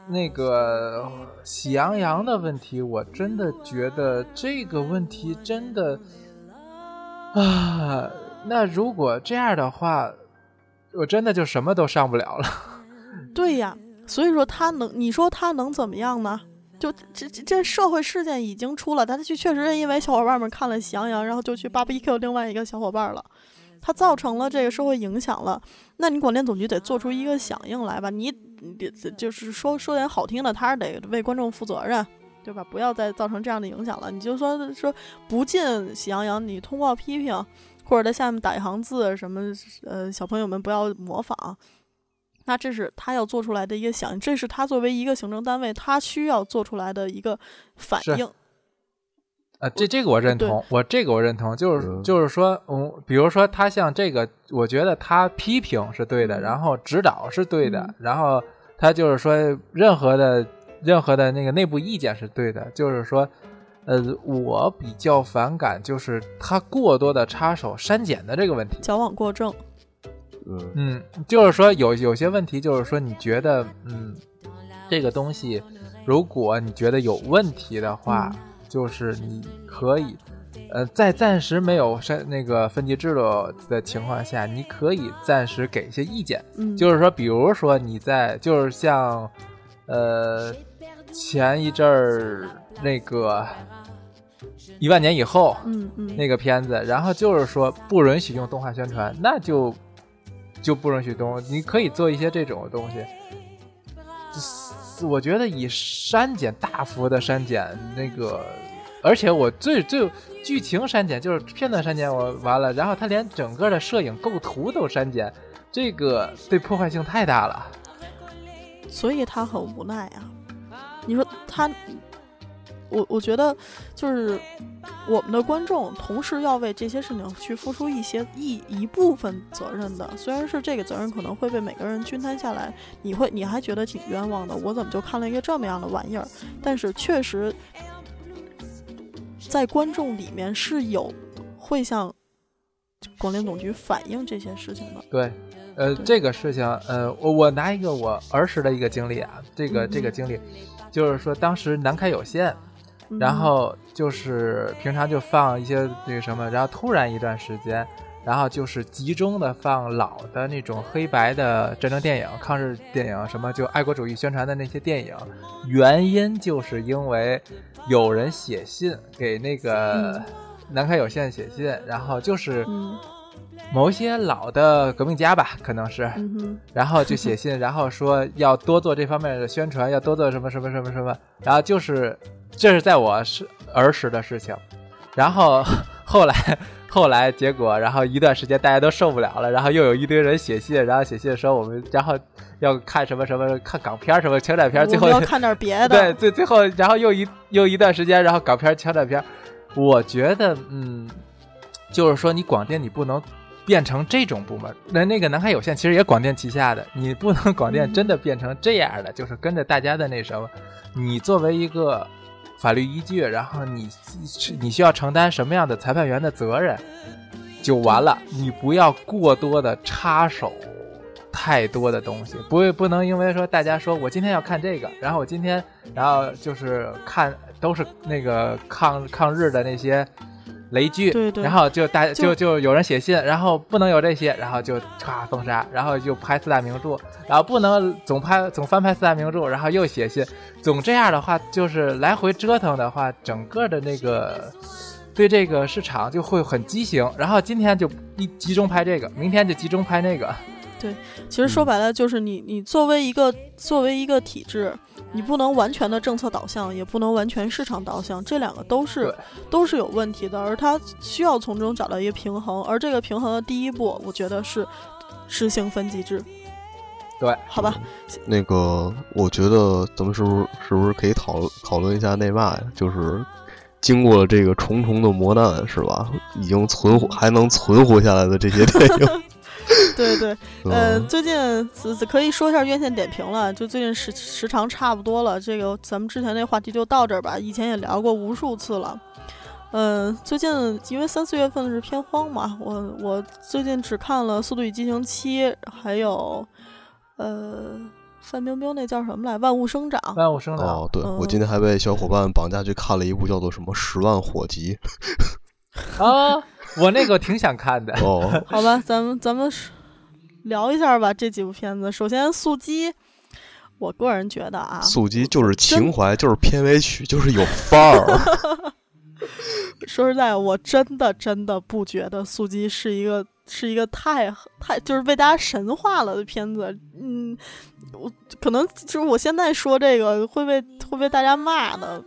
那个喜羊羊的问题，我真的觉得这个问题真的啊，那如果这样的话，我真的就什么都上不了了。对呀，所以说他能，你说他能怎么样呢？就这这这社会事件已经出了，他去确实是因为小伙伴们看了《喜羊羊》，然后就去 BBQ 另外一个小伙伴了，他造成了这个社会影响了。那你广电总局得做出一个响应来吧？你你得就是说说点好听的，他是得为观众负责任，对吧？不要再造成这样的影响了。你就说说不进《喜羊羊》，你通报批评，或者在下面打一行字，什么呃小朋友们不要模仿。那这是他要做出来的一个响应，这是他作为一个行政单位，他需要做出来的一个反应。啊，这这个我认同，我这个我认同，就是嗯就是说，嗯，比如说他像这个，我觉得他批评是对的，嗯然后指导是对的嗯，然后他就是说任何的任何的那个内部意见是对的，就是说，呃，我比较反感就是他过多的插手删减的这个问题。矫枉过正，嗯嗯，就是说有有些问题，就是说你觉得，嗯，这个东西，如果你觉得有问题的话，嗯就是你可以，呃，在暂时没有删那个分级制度的情况下，你可以暂时给一些意见。嗯，就是说，比如说你在，就是像，呃，前一阵儿那个一万年以后，嗯嗯，那个片子，然后就是说不允许用动画宣传，那就就不允许动，你可以做一些这种东西。我觉得以删减大幅的删减那个，而且我最最剧情删减就是片段删减我完了，然后他连整个的摄影构图都删减，这个对破坏性太大了。所以他很无奈啊。你说他，我我觉得就是我们的观众，同时要为这些事情去付出一些一一部分责任的。虽然是这个责任可能会被每个人均摊下来，你会你还觉得挺冤枉的。我怎么就看了一个这么样的玩意儿？但是确实，在观众里面是有会向广电总局反映这些事情的。对，呃，这个事情，呃，我我拿一个我儿时的一个经历啊，这个、这个经历，就是说当时南开有线，然嗯后就是平常就放一些那个什么，然后突然一段时间，然后就是集中的放老的那种黑白的战争电影、抗日电影，什么就爱国主义宣传的那些电影，原因就是因为有人写信给那个嗯。南开有线写信，然后就是嗯某一些老的革命家吧，可能是，嗯。然后就写信，然后说要多做这方面的宣传，要多做什么什么什么什么，然后就是这是在我是儿时的事情，然后 后来后来结果，然后一段时间大家都受不了了，然后又有一堆人写信，然后写信说我们然后要看什么什么看港片什么枪战片，最后要看点别的。对，最最后，然后又一又一段时间，然后港片儿、枪战片，我觉得，嗯，就是说你广电你不能变成这种部门，那那个南海有线其实也广电旗下的，你不能广电真的变成这样的，就是跟着大家的那什么，你作为一个法律依据，然后你你需要承担什么样的裁判员的责任，就完了，你不要过多的插手。太多的东西，不会不能因为说大家说我今天要看这个，然后我今天然后就是看都是那个抗抗日的那些雷剧，对对然后就大就就就有人写信，然后不能有这些，然后就唰封杀，然后就拍四大名著，然后不能总拍总翻拍四大名著，然后又写信，总这样的话就是来回折腾的话，整个的那个。对这个市场就会很畸形，然后今天就一集中拍这个，明天就集中拍那个，其实说白了就是你，你作为一个作为一个体制，你不能完全的政策导向，也不能完全市场导向，这两个都是都是有问题的，而它需要从中找到一个平衡，而这个平衡的第一步，我觉得是实行分级制。对，好吧，那个，我觉得咱们是不是是不是可以讨论讨论一下内骂呀？就是经过了这个重重的磨难，是吧？已经存活还能存活下来的这些 电影，对对，呃，嗯最近只可以说一下院线点评了，就最近时时长差不多了，这个咱们之前那话题就到这儿吧，以前也聊过无数次了。嗯、最近因为三四月份是偏荒嘛，我我最近只看了《速度与激情七》，还有呃范冰冰那叫什么来，《万物生长》。万物生长哦，对，嗯我今天还被小伙伴绑架去看了一部叫做什么《十万火急啊，我那个挺想看的》哦，好吧，咱们咱们聊一下吧，这几部片子。首先，《速激》，我个人觉得啊，速激就是情怀，就是片尾曲，就是有范儿。说实在，我真的真的不觉得《速激》是一个是一个太太就是被大家神化了的片子。嗯，我可能就是我现在说这个会被会被大家骂的。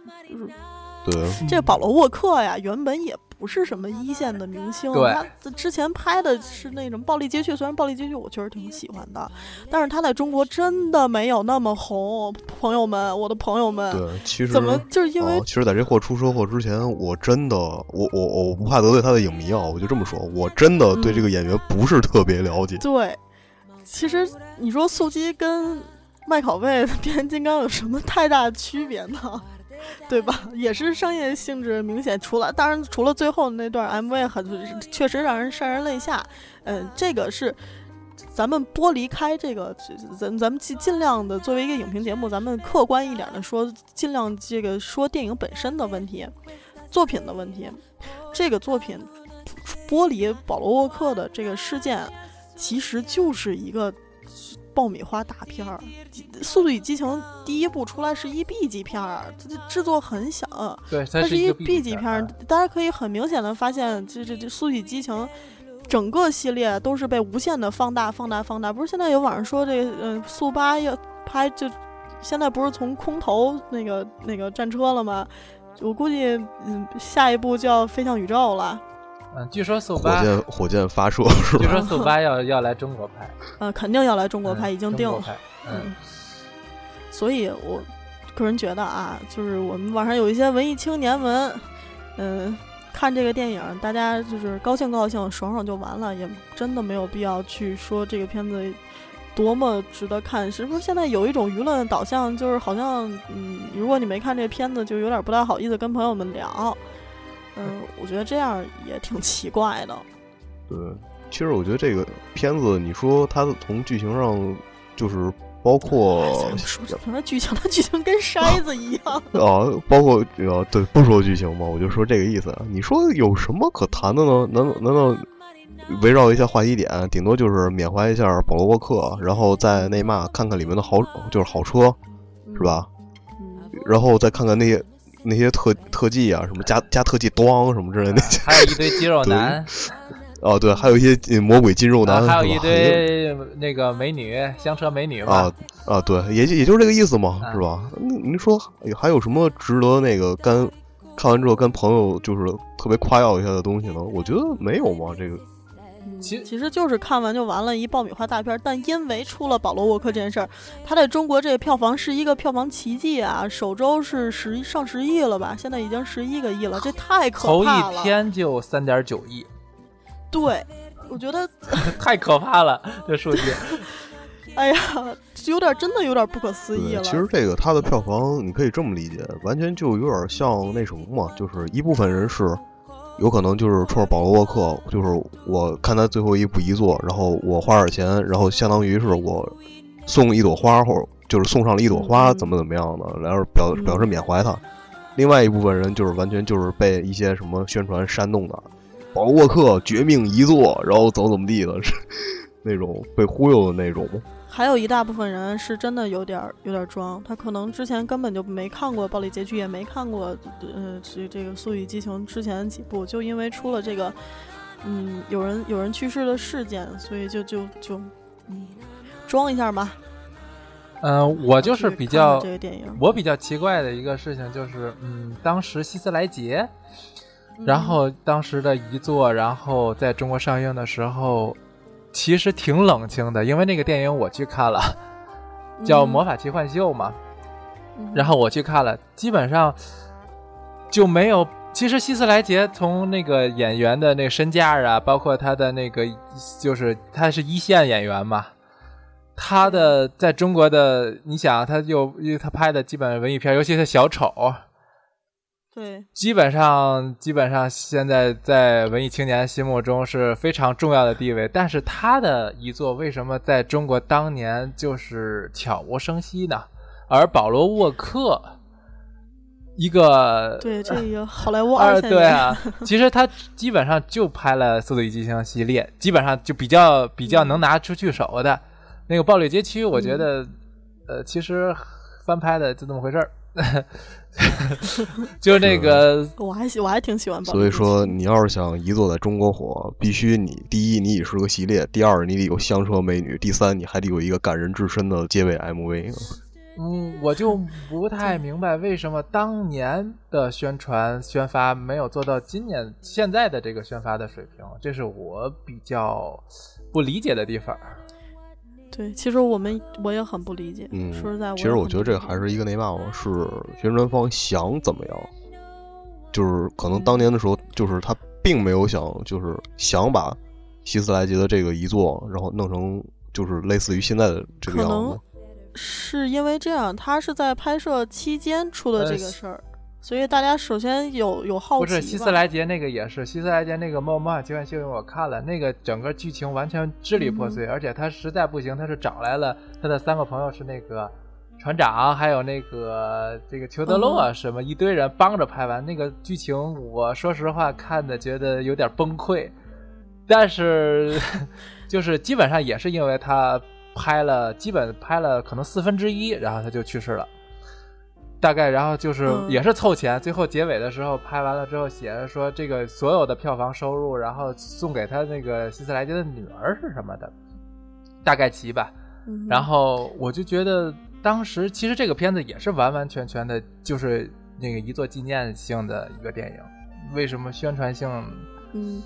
对，这个保罗沃克呀，原本也不是什么一线的明星，他之前拍的是那种《暴力街区》，虽然《暴力街区》我确实挺喜欢的，但是他在中国真的没有那么红。朋友们，我的朋友们，对，其实怎么就是因为哦，其实在这货出车祸之前，我真的，我我我不怕得罪他的影迷啊，我就这么说，我真的对这个演员不是特别了解。对，其实你说素鸡跟麦考贝的 变形金刚有什么太大的区别呢？对吧？也是商业性质明显，除了当然除了最后那段 MV 很确实让人潸然泪下，嗯、这个是咱们剥离开这个，咱咱们尽尽量的作为一个影评节目，咱们客观一点的说，尽量这个说电影本身的问题，作品的问题。这个作品剥离保罗沃克的这个事件，其实就是一个爆米花大片儿，《速度与激情》第一部出来是一 B 级片儿，这这制作很小，对，它是一 B 级级片儿，大家可以很明显的发现，这这这《速度与激情》整个系列都是被无限的放大、放大、放大。不是现在有网上说这个，嗯、速八要拍就，现在不是从空投那个那个战车了吗？我估计，嗯，下一步就要飞向宇宙了。嗯，据说速火八，箭火箭发射是吧？据说速八要要来中国拍，呃，肯定要来中国嗯拍，已经定了。嗯嗯，所以我个人觉得啊，就是我们网上有一些文艺青年们，嗯、看这个电影，大家就是高兴高兴，爽爽就完了，也真的没有必要去说这个片子多么值得看。是不是现在有一种舆论导向，就是好像，嗯，如果你没看这片子，就有点不太好意思跟朋友们聊。嗯，我觉得这样也挺奇怪的。对，其实我觉得这个片子，你说它从剧情上，就是包括说什么剧情？它剧情跟筛子一样。啊，包括呃，对，不说剧情嘛，我就说这个意思。你说有什么可谈的呢？难道难道围绕一下话题点，顶多就是缅怀一下保罗沃克，然后在内骂看看里面的豪，就是好车，是吧？嗯，然后再看看那些那些特特技啊，什么加加特技咣什么之类的那些。还有一堆肌肉 男，哦，对，还有一些呃魔鬼肌肉男，啊还有一堆那个美女，香车美女嘛啊，啊，对，也就也就是这个意思嘛，啊是吧？你你说还有什么值得那个跟看完之后跟朋友就是特别夸耀一下的东西呢？我觉得没有嘛，这个其其实就是看完就完了，一爆米花大片儿。但因为出了保罗沃克这件事儿，他在中国这个票房是一个票房奇迹啊！首周是十上十亿了吧？现在已经十一个亿了，这太可头怕了。头一天就三点九亿，对，我觉得，太可怕了，这数据。哎呀，有点真的有点不可思议对，了。其实这个它的票房你可以这么理解，完全就有点像那什么嘛，就是一部分人是有可能就是冲着保罗沃克，就是我看他最后一部遗作，然后我花点钱，然后相当于是我送一朵花，或者就是送上了一朵花，嗯怎么怎么样的，然后表嗯表示缅怀他。另外一部分人就是完全就是被一些什么宣传煽动的，保罗沃克绝命遗作，然后怎么怎么地的，是那种被忽悠的那种。还有一大部分人是真的有点儿有点儿装，他可能之前根本就没看过《暴力结局》，也没看过呃这这个《速度与激情》之前几部，就因为出了这个嗯有人有人去世的事件，所以就就就嗯装一下吧。嗯，我就是比较这个电影，我比较奇怪的一个事情就是，嗯，当时希斯莱杰，嗯然后当时的遗作，然后在中国上映的时候，其实挺冷清的，因为那个电影我去看了，叫《魔法奇幻秀》嘛，嗯。然后我去看了，基本上就没有。其实希斯莱杰从那个演员的那个身价啊，包括他的那个，就是他是一线演员嘛，他的在中国的，你想他又因为他拍的基本文艺片，尤其是小丑，对，基本上基本上现在在文艺青年心目中是非常重要的地位。但是他的遗作为什么在中国当年就是悄无声息呢？而保罗沃克，一个对这个好莱坞二对啊，其实他基本上就拍了《速度与激情》系列，基本上就比较比较能拿出去手的。那个《暴力街区》，我觉得、呃，其实翻拍的就这么回事儿，就那个我还喜我还挺喜欢所以说，你要是想一座在中国火，必须你第一你得是个系列，第二你得有香车美女，第三你还得有一个感人至深的结尾 MV。嗯，我就不太明白为什么当年的宣传宣发没有做到今年现在的这个宣发的水平，这是我比较不理解的地方。对，其实我们我也很不理解。嗯，说实在，其实我觉得这还是一个内嘛嘛，是宣传方想怎么样，就是可能当年的时候，就是他并没有想，就是想把希斯莱杰的这个遗作，然后弄成就是类似于现在的这个样可能子。是因为这样，他是在拍摄期间出的这个事儿，所以大家首先有有好奇。不是希斯莱杰那个也是，希斯莱杰那个《魔魔法奇幻秀》我看了，那个整个剧情完全支离破碎，而且他实在不行，他是找来了他的三个朋友是那个船长，还有那个这个裘德洛啊，什么一堆人帮着拍完那个剧情，我说实话看的觉得有点崩溃，但是 就是基本上也是因为他拍了，基本拍了可能四分之一，然后他就去世了。大概，然后就是嗯也是凑钱，最后结尾的时候拍完了之后写着说这个所有的票房收入，然后送给他那个希斯莱杰的女儿是什么的，大概齐吧。嗯，然后我就觉得当时其实这个片子也是完完全全的，就是那个一座纪念性的一个电影。为什么宣传性？嗯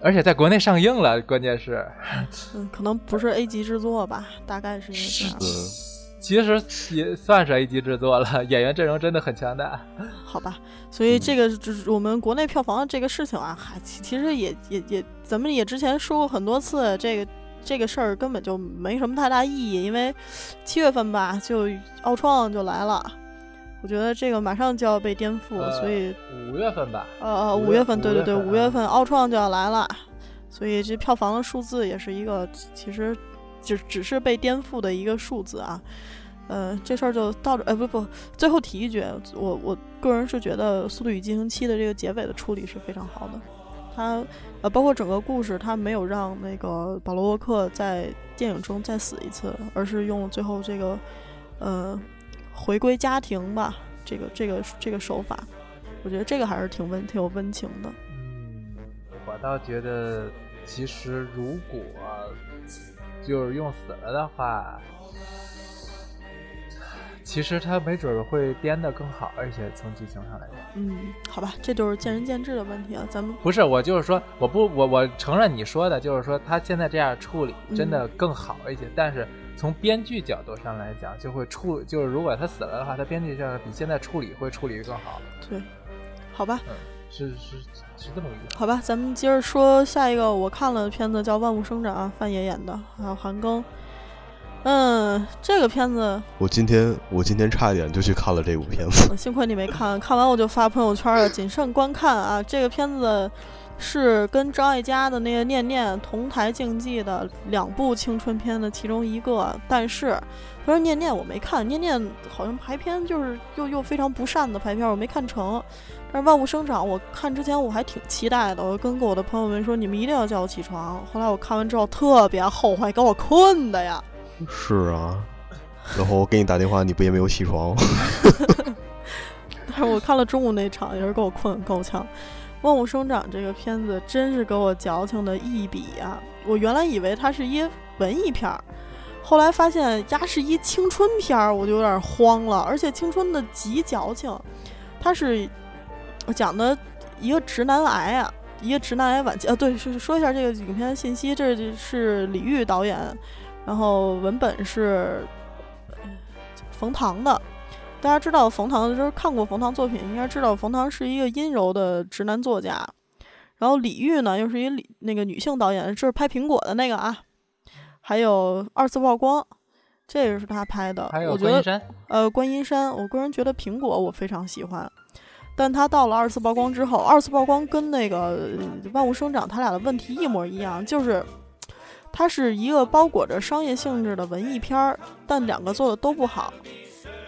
而且在国内上映了，关键是，嗯，可能不是 A 级制作吧，大概是因为这样。对，其实也算是 A 级制作了，演员阵容真的很强大。好吧，所以这个就是我们国内票房的这个事情啊，还其其实也也也，咱们也之前说过很多次，这个这个事儿根本就没什么太大意义，因为七月份吧，就奥创就来了，我觉得这个马上就要被颠覆，呃所以五月份吧，呃呃五月份，对对对，五月份奥创就要来了，所以这票房的数字也是一个其实只只是被颠覆的一个数字啊。呃，这事儿就到这，呃，不不，最后提一句，我我个人是觉得《速度与激情七》的这个结尾的处理是非常好的，它呃，包括整个故事，它没有让那个保罗沃克在电影中再死一次，而是用最后这个呃回归家庭吧，这个这个这个手法，我觉得这个还是挺温挺有温情的。嗯，我倒觉得，其实如果就是用死了的话，其实他没准儿会编得更好，而且从剧情上来讲，嗯，好吧，这就是见仁见智的问题啊，咱们不是我就是说，我不我我承认你说的，就是说他现在这样处理真的更好一些，但是从编剧角度上来讲，就会处就是如果他死了的话，他编剧上比现在处理会处理得更好，对，好吧，是是是这么一个意思。好吧，咱们接着说下一个我看了的片子叫《万物生长》，范爷演的，还有韩庚。嗯，这个片子我今天我今天差一点就去看了这部片子。幸亏你没看，看完我就发朋友圈了，谨慎观看啊！这个片子是跟张艾嘉的那个《念念》同台竞技的两部青春片的其中一个，但是他说《念念》我没看，《念念》好像排片就是又又非常不善的排片，我没看成。但是《万物生长》我看之前我还挺期待的，我跟我的朋友们说你们一定要叫我起床。后来我看完之后特别后悔，给我困的呀。是啊，然后我给你打电话，你不也没有起床？但是我看了中午那场，也是给我困够呛。《万物生长》这个片子真是给我矫情的一笔啊！我原来以为它是一文艺片儿，后来发现呀是一青春片儿，我就有点慌了。而且青春的极矫情，它是讲的一个直男癌啊，一个直男癌晚期啊，对，是说一下这个影片的信息，这是李玉导演，然后文本是冯唐的。大家知道冯唐，就是看过冯唐作品，应该知道冯唐是一个阴柔的直男作家。然后李玉呢，又是一李那个女性导演，这是拍苹果的那个啊，还有二次曝光，这也是他拍的。还有我觉得观音山，呃，观音山，我个人觉得苹果我非常喜欢，但他到了二次曝光之后，二次曝光跟那个呃万物生长，他俩的问题一模一样，就是它是一个包裹着商业性质的文艺片儿，但两个做的都不好。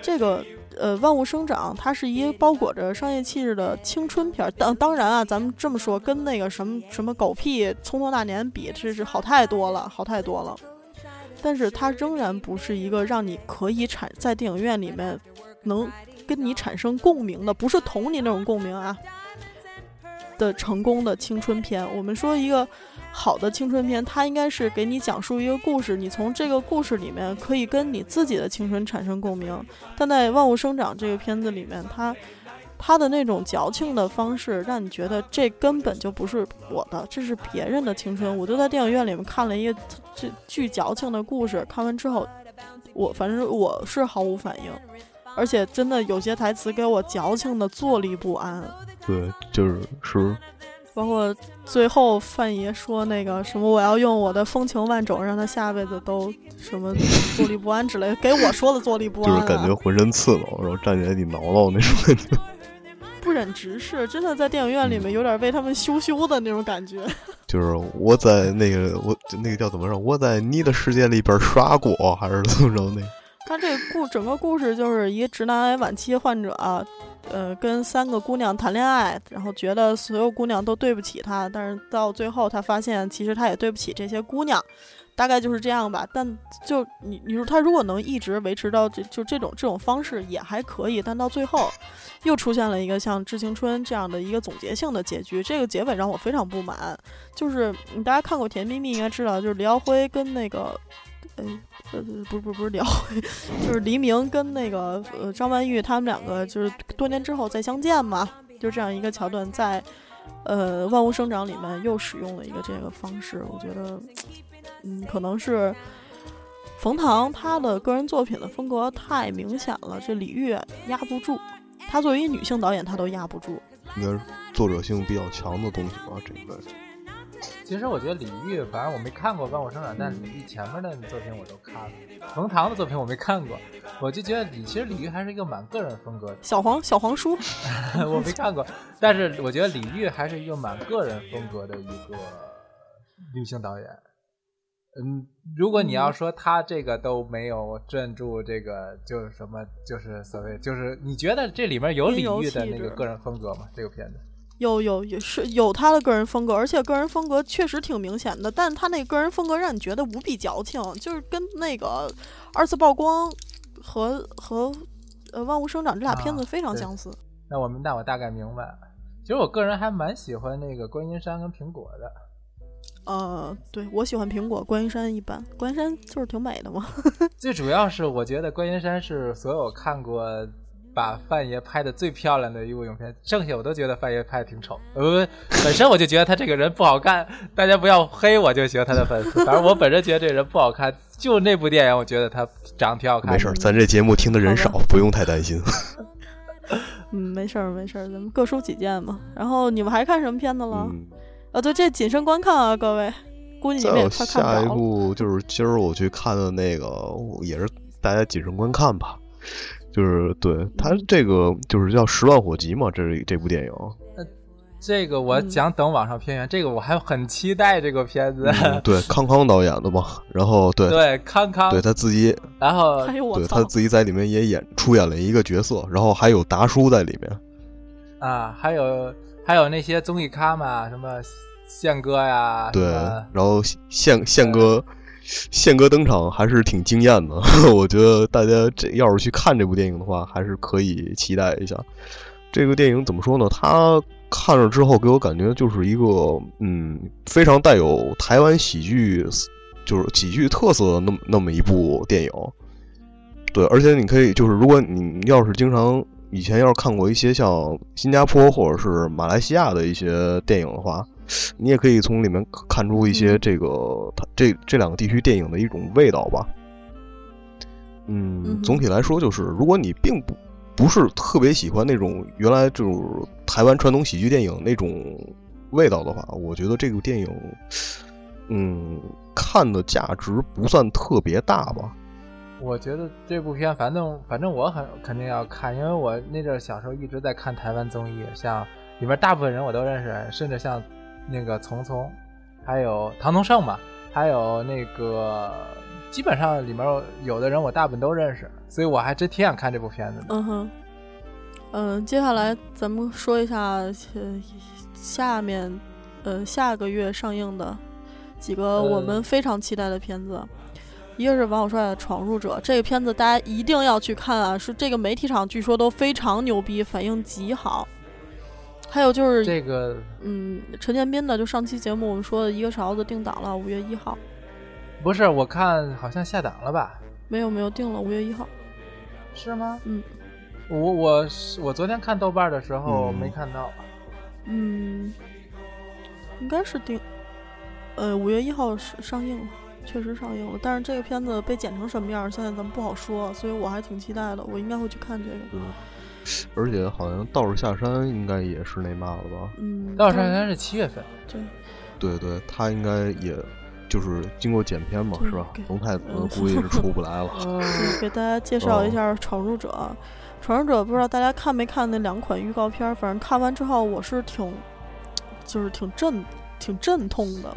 这个呃，万物生长它是一个包裹着商业气质的青春片儿，当当然啊，咱们这么说，跟那个什么什么狗屁《匆匆那年》比，这是好太多了，好太多了。但是它仍然不是一个让你可以产在电影院里面能跟你产生共鸣的，不是同你那种共鸣啊的成功的青春片。我们说一个好的青春片，它应该是给你讲述一个故事，你从这个故事里面可以跟你自己的青春产生共鸣。但在《万物生长》这个片子里面，它它的那种矫情的方式，让你觉得这根本就不是我的，这是别人的青春。我就在电影院里面看了一个这巨矫情的故事，看完之后，我反正我是毫无反应，而且真的有些台词给我矫情的坐立不安。对，就是是包括最后范爷说那个什么，我要用我的风情万种让他下辈子都什么坐立不安之类的，给我说的坐立不安、啊，就是感觉浑身刺挠，然后站起来得挠挠那种感觉。不忍直视，真的在电影院里面有点为他们羞羞的那种感觉。就是我在那个我那个叫怎么着？我在你的世界里边刷过，还是怎么着那？他这个故整个故事就是一个直男癌晚期患者、啊，呃，跟三个姑娘谈恋爱，然后觉得所有姑娘都对不起他，但是到最后他发现其实他也对不起这些姑娘，大概就是这样吧。但就你你说他如果能一直维持到这就这种这种方式也还可以，但到最后又出现了一个像《致青春》这样的一个总结性的结局，这个结尾让我非常不满。就是大家看过《甜蜜蜜》应该知道，就是李耀辉跟那个。呃呃，不是不是不是聊，就是黎明跟那个呃张曼玉他们两个就是多年之后再相见嘛，就这样一个桥段在呃《万物生长》里面又使用了一个这个方式，我觉得嗯可能是冯唐他的个人作品的风格太明显了，这李玉压不住，他作为一女性导演他都压不住。应该是作者性比较强的东西吧，这个。其实我觉得李玉，反正我没看过《万物生长》，但李玉前面的作品我都看了。冯唐的作品我没看过，我就觉得李其实李玉还是一个蛮个人风格的。小黄小黄书我没看过，但是我觉得李玉还是一个蛮个人风格的一个女性导演。嗯，如果你要说他这个都没有镇住这个，就是什么，就是所谓，就是你觉得这里面有李玉的那个个人风格吗？这个片子？有有有是有他的个人风格，而且个人风格确实挺明显的，但他那个人风格让你觉得无比矫情，就是跟那个二次曝光和和呃万物生长这俩片子非常相似。啊、那我们那我大概明白了。其实我个人还蛮喜欢那个观音山跟苹果的。呃，对我喜欢苹果，观音山一般，观音山就是挺美的嘛。最主要是我觉得观音山是所有看过。把范爷拍的最漂亮的一部影片，剩下我都觉得范爷拍的挺丑。呃，本身我就觉得他这个人不好看，大家不要黑我就行。他的粉丝，反正我本身觉得这人不好看，就那部电影，我觉得他长得挺好看。没事，咱这节目听的人少，不用太担心。嗯，没事儿没事儿，咱们各抒己见嘛。然后你们还看什么片子了？嗯、啊，对，这谨慎观看啊，各位。估计你们也快看不下一部就是今儿我去看的那个，也是大家谨慎观看吧。就是对他这个就是叫《十万火急》嘛，这是这部电影。呃，这个我想等网上片源，这个我还很期待这个片子。嗯、对，康康导演的嘛，然后对对康康，对他自己，然后对他自己在里面也演出演了一个角色，然后还有达叔在里面。啊，还有还有那些综艺咖嘛，什么宪哥呀，对，然后宪宪哥。宪哥登场还是挺惊艳的，我觉得大家这要是去看这部电影的话，还是可以期待一下。这个电影怎么说呢？它看了之后给我感觉就是一个嗯，非常带有台湾喜剧，就是喜剧特色的那么那么一部电影。对，而且你可以就是如果你要是经常以前要是看过一些像新加坡或者是马来西亚的一些电影的话，你也可以从里面看出一些这个它这这两个地区电影的一种味道吧。嗯，总体来说就是，如果你并不不是特别喜欢那种原来就是台湾传统喜剧电影那种味道的话，我觉得这部电影，嗯，看的价值不算特别大吧。我觉得这部片，反正反正我很肯定要看，因为我那阵儿小时候一直在看台湾综艺，像里面大部分人我都认识，甚至像那个丛丛，还有唐宗盛嘛，还有那个基本上里面有的人我大部分都认识，所以我还真挺想看这部片子的。嗯哼，嗯、接下来咱们说一下呃下面呃下个月上映的几个我们呃非常期待的片子。一个是王小帅的《闯入者》，这个片子大家一定要去看啊！是这个媒体场据说都非常牛逼，反应极好。还有就是，这个嗯，陈建斌的，就上期节目我们说的一个勺子定档了，五月一号。不是我看好像下档了吧？没有没有定了，五月一号。是吗？嗯，我我是我昨天看豆瓣的时候嗯没看到。嗯，应该是定，呃，五月一号是上映了，确实上映了。但是这个片子被剪成什么样，现在咱们不好说，所以我还挺期待的。我应该会去看这个。嗯，而且好像道士下山应该也是那嘛了吧？嗯，道士下山是七月份。对，对对，他应该也就是经过剪片嘛，是吧？龙太子嗯估计是出不来了。嗯给大家介绍一哦下《闯入者》。《闯入者》不知道大家看没看那两款预告片儿，反正看完之后我是挺，就是挺震、挺震痛的。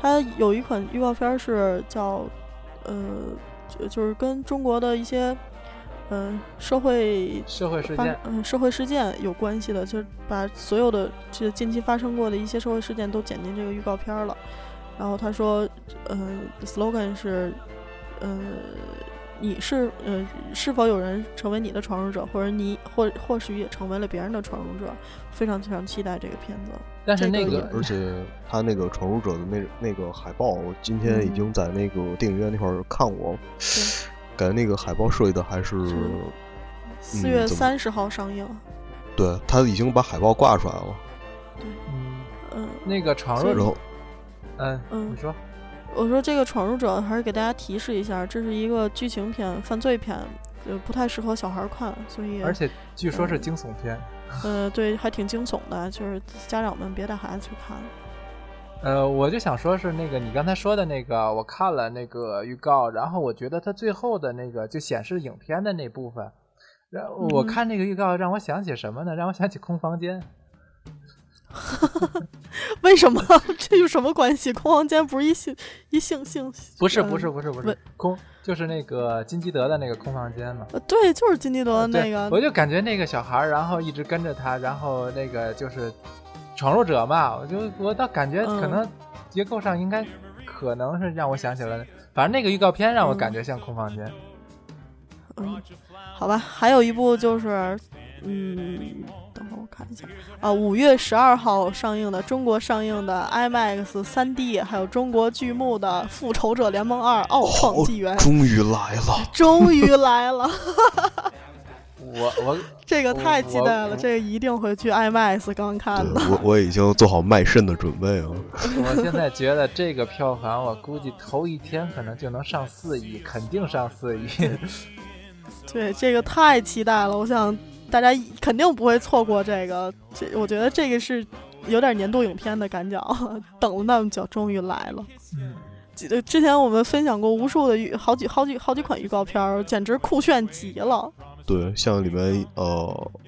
它有一款预告片儿是叫，呃，就就是跟中国的一些，呃，社会社会事件，嗯、社会事件有关系的，就是把所有的这近期发生过的一些社会事件都剪进这个预告片了。然后他说，呃，slogan 是，呃，你是呃是否有人成为你的闯入者，或者你或或许也成为了别人的闯入者？非常非常期待这个片子。但是那个而且他那个闯入者的那那个海报，我今天已嗯经在那个电影院那块儿看过，感觉那个海报设计的还是，是四月三十号上映。对他已经把海报挂出来了，嗯，嗯那个闯入者，嗯嗯你说，我说这个闯入者还是给大家提示一下，这是一个剧情片、犯罪片，呃，不太适合小孩儿看，所以而且据说是惊悚片。呃，对，还挺惊悚的，就是家长们别带孩子去看。呃，我就想说是那个你刚才说的那个，我看了那个预告，然后我觉得它最后的那个就显示影片的那部分，然后我嗯看那个预告让我想起什么呢？让我想起空房间。为什么？这有什么关系？空房间不是一性一性性？不是嗯不是不是不是空，就是那个金基德的那个空房间嘛。呃对，就是金基德的那个。我就感觉那个小孩儿，然后一直跟着他，然后那个就是闯入者嘛，我就我倒感觉可嗯能结构上应该可能是让我想起了，反正那个预告片让我嗯感觉像空房间。嗯，好吧，还有一部就是，嗯，等会儿我看一下。啊，五月十二号上映的中国上映的 IMAX 三 D，还有中国剧目的《复仇者联盟二：奥创纪元》终于来了，终于来了，我我 这个太期待了，这个一定会去 IMAX 刚看的。我我已经做好卖肾的准备了。我现在觉得这个票房，我估计头一天可能就能上四亿，肯定上四亿。对，这个太期待了，我想大家肯定不会错过这个。这我觉得这个是有点年度影片的感觉，等了那么久，终于来了。嗯，记得之前我们分享过无数的预好几好几好几款预告片儿，简直酷炫极了。对，像里面呃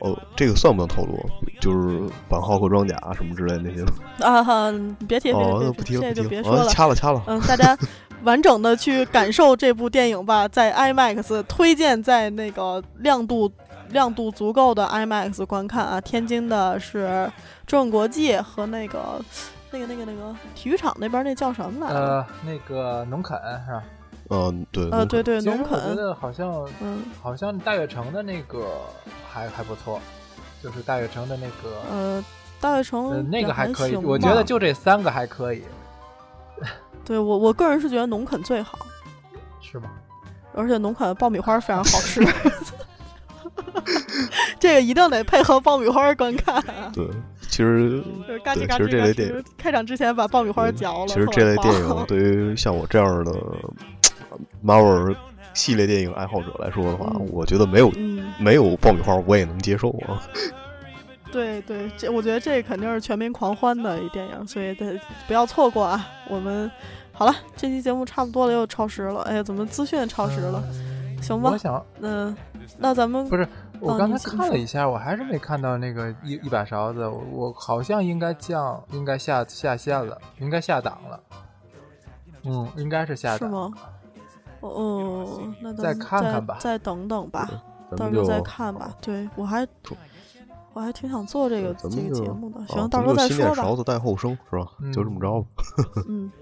哦，这个算不算透露？就是版号和装甲什么之类的那些。啊哈，别提别哦，不提不提了，啊，别说了。掐了掐了。嗯，大家 完整的去感受这部电影吧，在 IMAX 推荐在那个亮度亮度足够的 IMAX 观看啊。天津的是中影国际和那个那个那个那个体育场那边那叫什么来着？呃，那个农垦是吧？嗯，对，呃，对对，农我觉垦，得好像嗯好像大悦城的那个还还不错，就是大悦城的那个呃，大悦城呃那个还可以，行我觉得就这三个还可以，对我我个人是觉得农垦最好。是吗？而且农垦的爆米花非常好吃。这个一定得配合爆米花观看。对，其实 就是嘎吱对其实嘎吱嘎吱这类电影，开场之前把爆米花嚼了。其实这类电影对于像我这样的 Marvel 系列电影爱好者来说的话，嗯我觉得没有嗯，没有爆米花我也能接受啊。对对，这我觉得这肯定是全民狂欢的一电影，所以得不要错过啊！我们好了，这期节目差不多了，又超时了。哎呀，怎么资讯超时了？行吧我，想嗯，那咱们不是，我哦刚才看了一下，我还是没看到那个一一把勺子，我我好像应该降，应该下下线了，应该下档了。嗯，应该是下档。是吗？哦哦，那咱再们看看吧再等等吧，到时候再看吧。对我还我还挺想做这个这个节目的，啊行，到时候再说吧勺。子带后生是吧？嗯就这么着吧。嗯，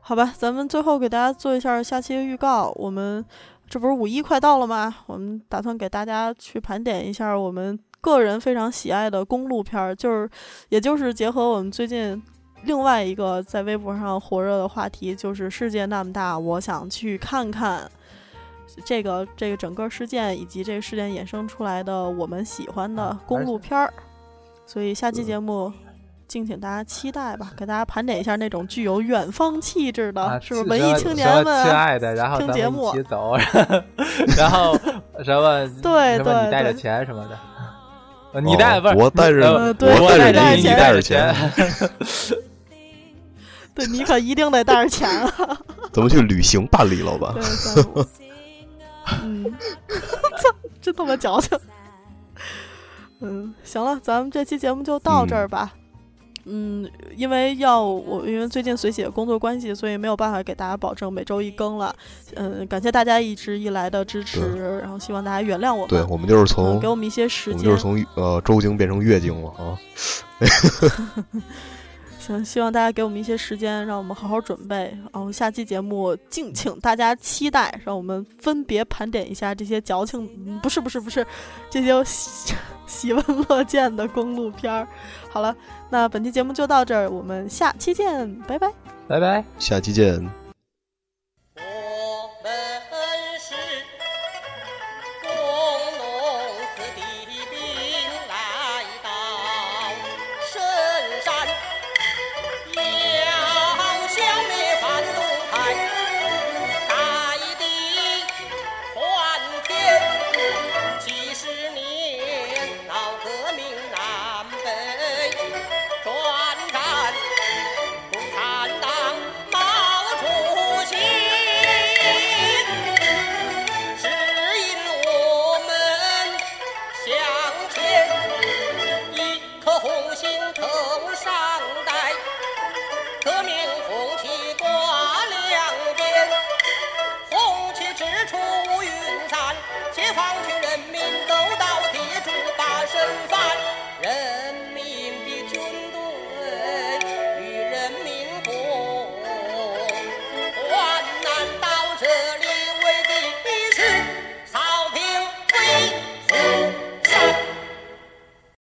好吧，咱们最后给大家做一下下期的预告。我们这不是五一快到了吗？我们打算给大家去盘点一下我们个人非常喜爱的公路片儿，就是也就是结合我们最近另外一个在微博上火热的话题，就是世界那么大，我想去看看。这个这个整个事件以及这个事件衍生出来的我们喜欢的公路片儿，所以下期节目敬请大家期待吧，给大家盘点一下那种具有远方气质的，啊，是不是文艺青年们啊？亲爱的，然后听节目一起走，然后 什么对对什么你带着钱什么的，呃你带不是我带着我我带带着你，你你带带着钱，对你可一定得带着钱啊！咱们去旅行办理了吧 嗯，操，真他妈矫情。嗯，行了，咱们这期节目就到这儿吧。嗯，因为要我因为最近随喜的工作关系，所以没有办法给大家保证每周一更了。嗯，感谢大家一直以来的支持，然后希望大家原谅我们。对，我们就是嗯从给我们一些时间。我们就是从呃周经变成月经了啊。行，希望大家给我们一些时间，让我们好好准备。然后下期节目敬请大家期待，让我们分别盘点一下这些矫情，嗯不是不是不是，这些喜 喜闻乐见的公路片儿。好了，那本期节目就到这儿，我们下期见，拜拜。拜拜。下期见。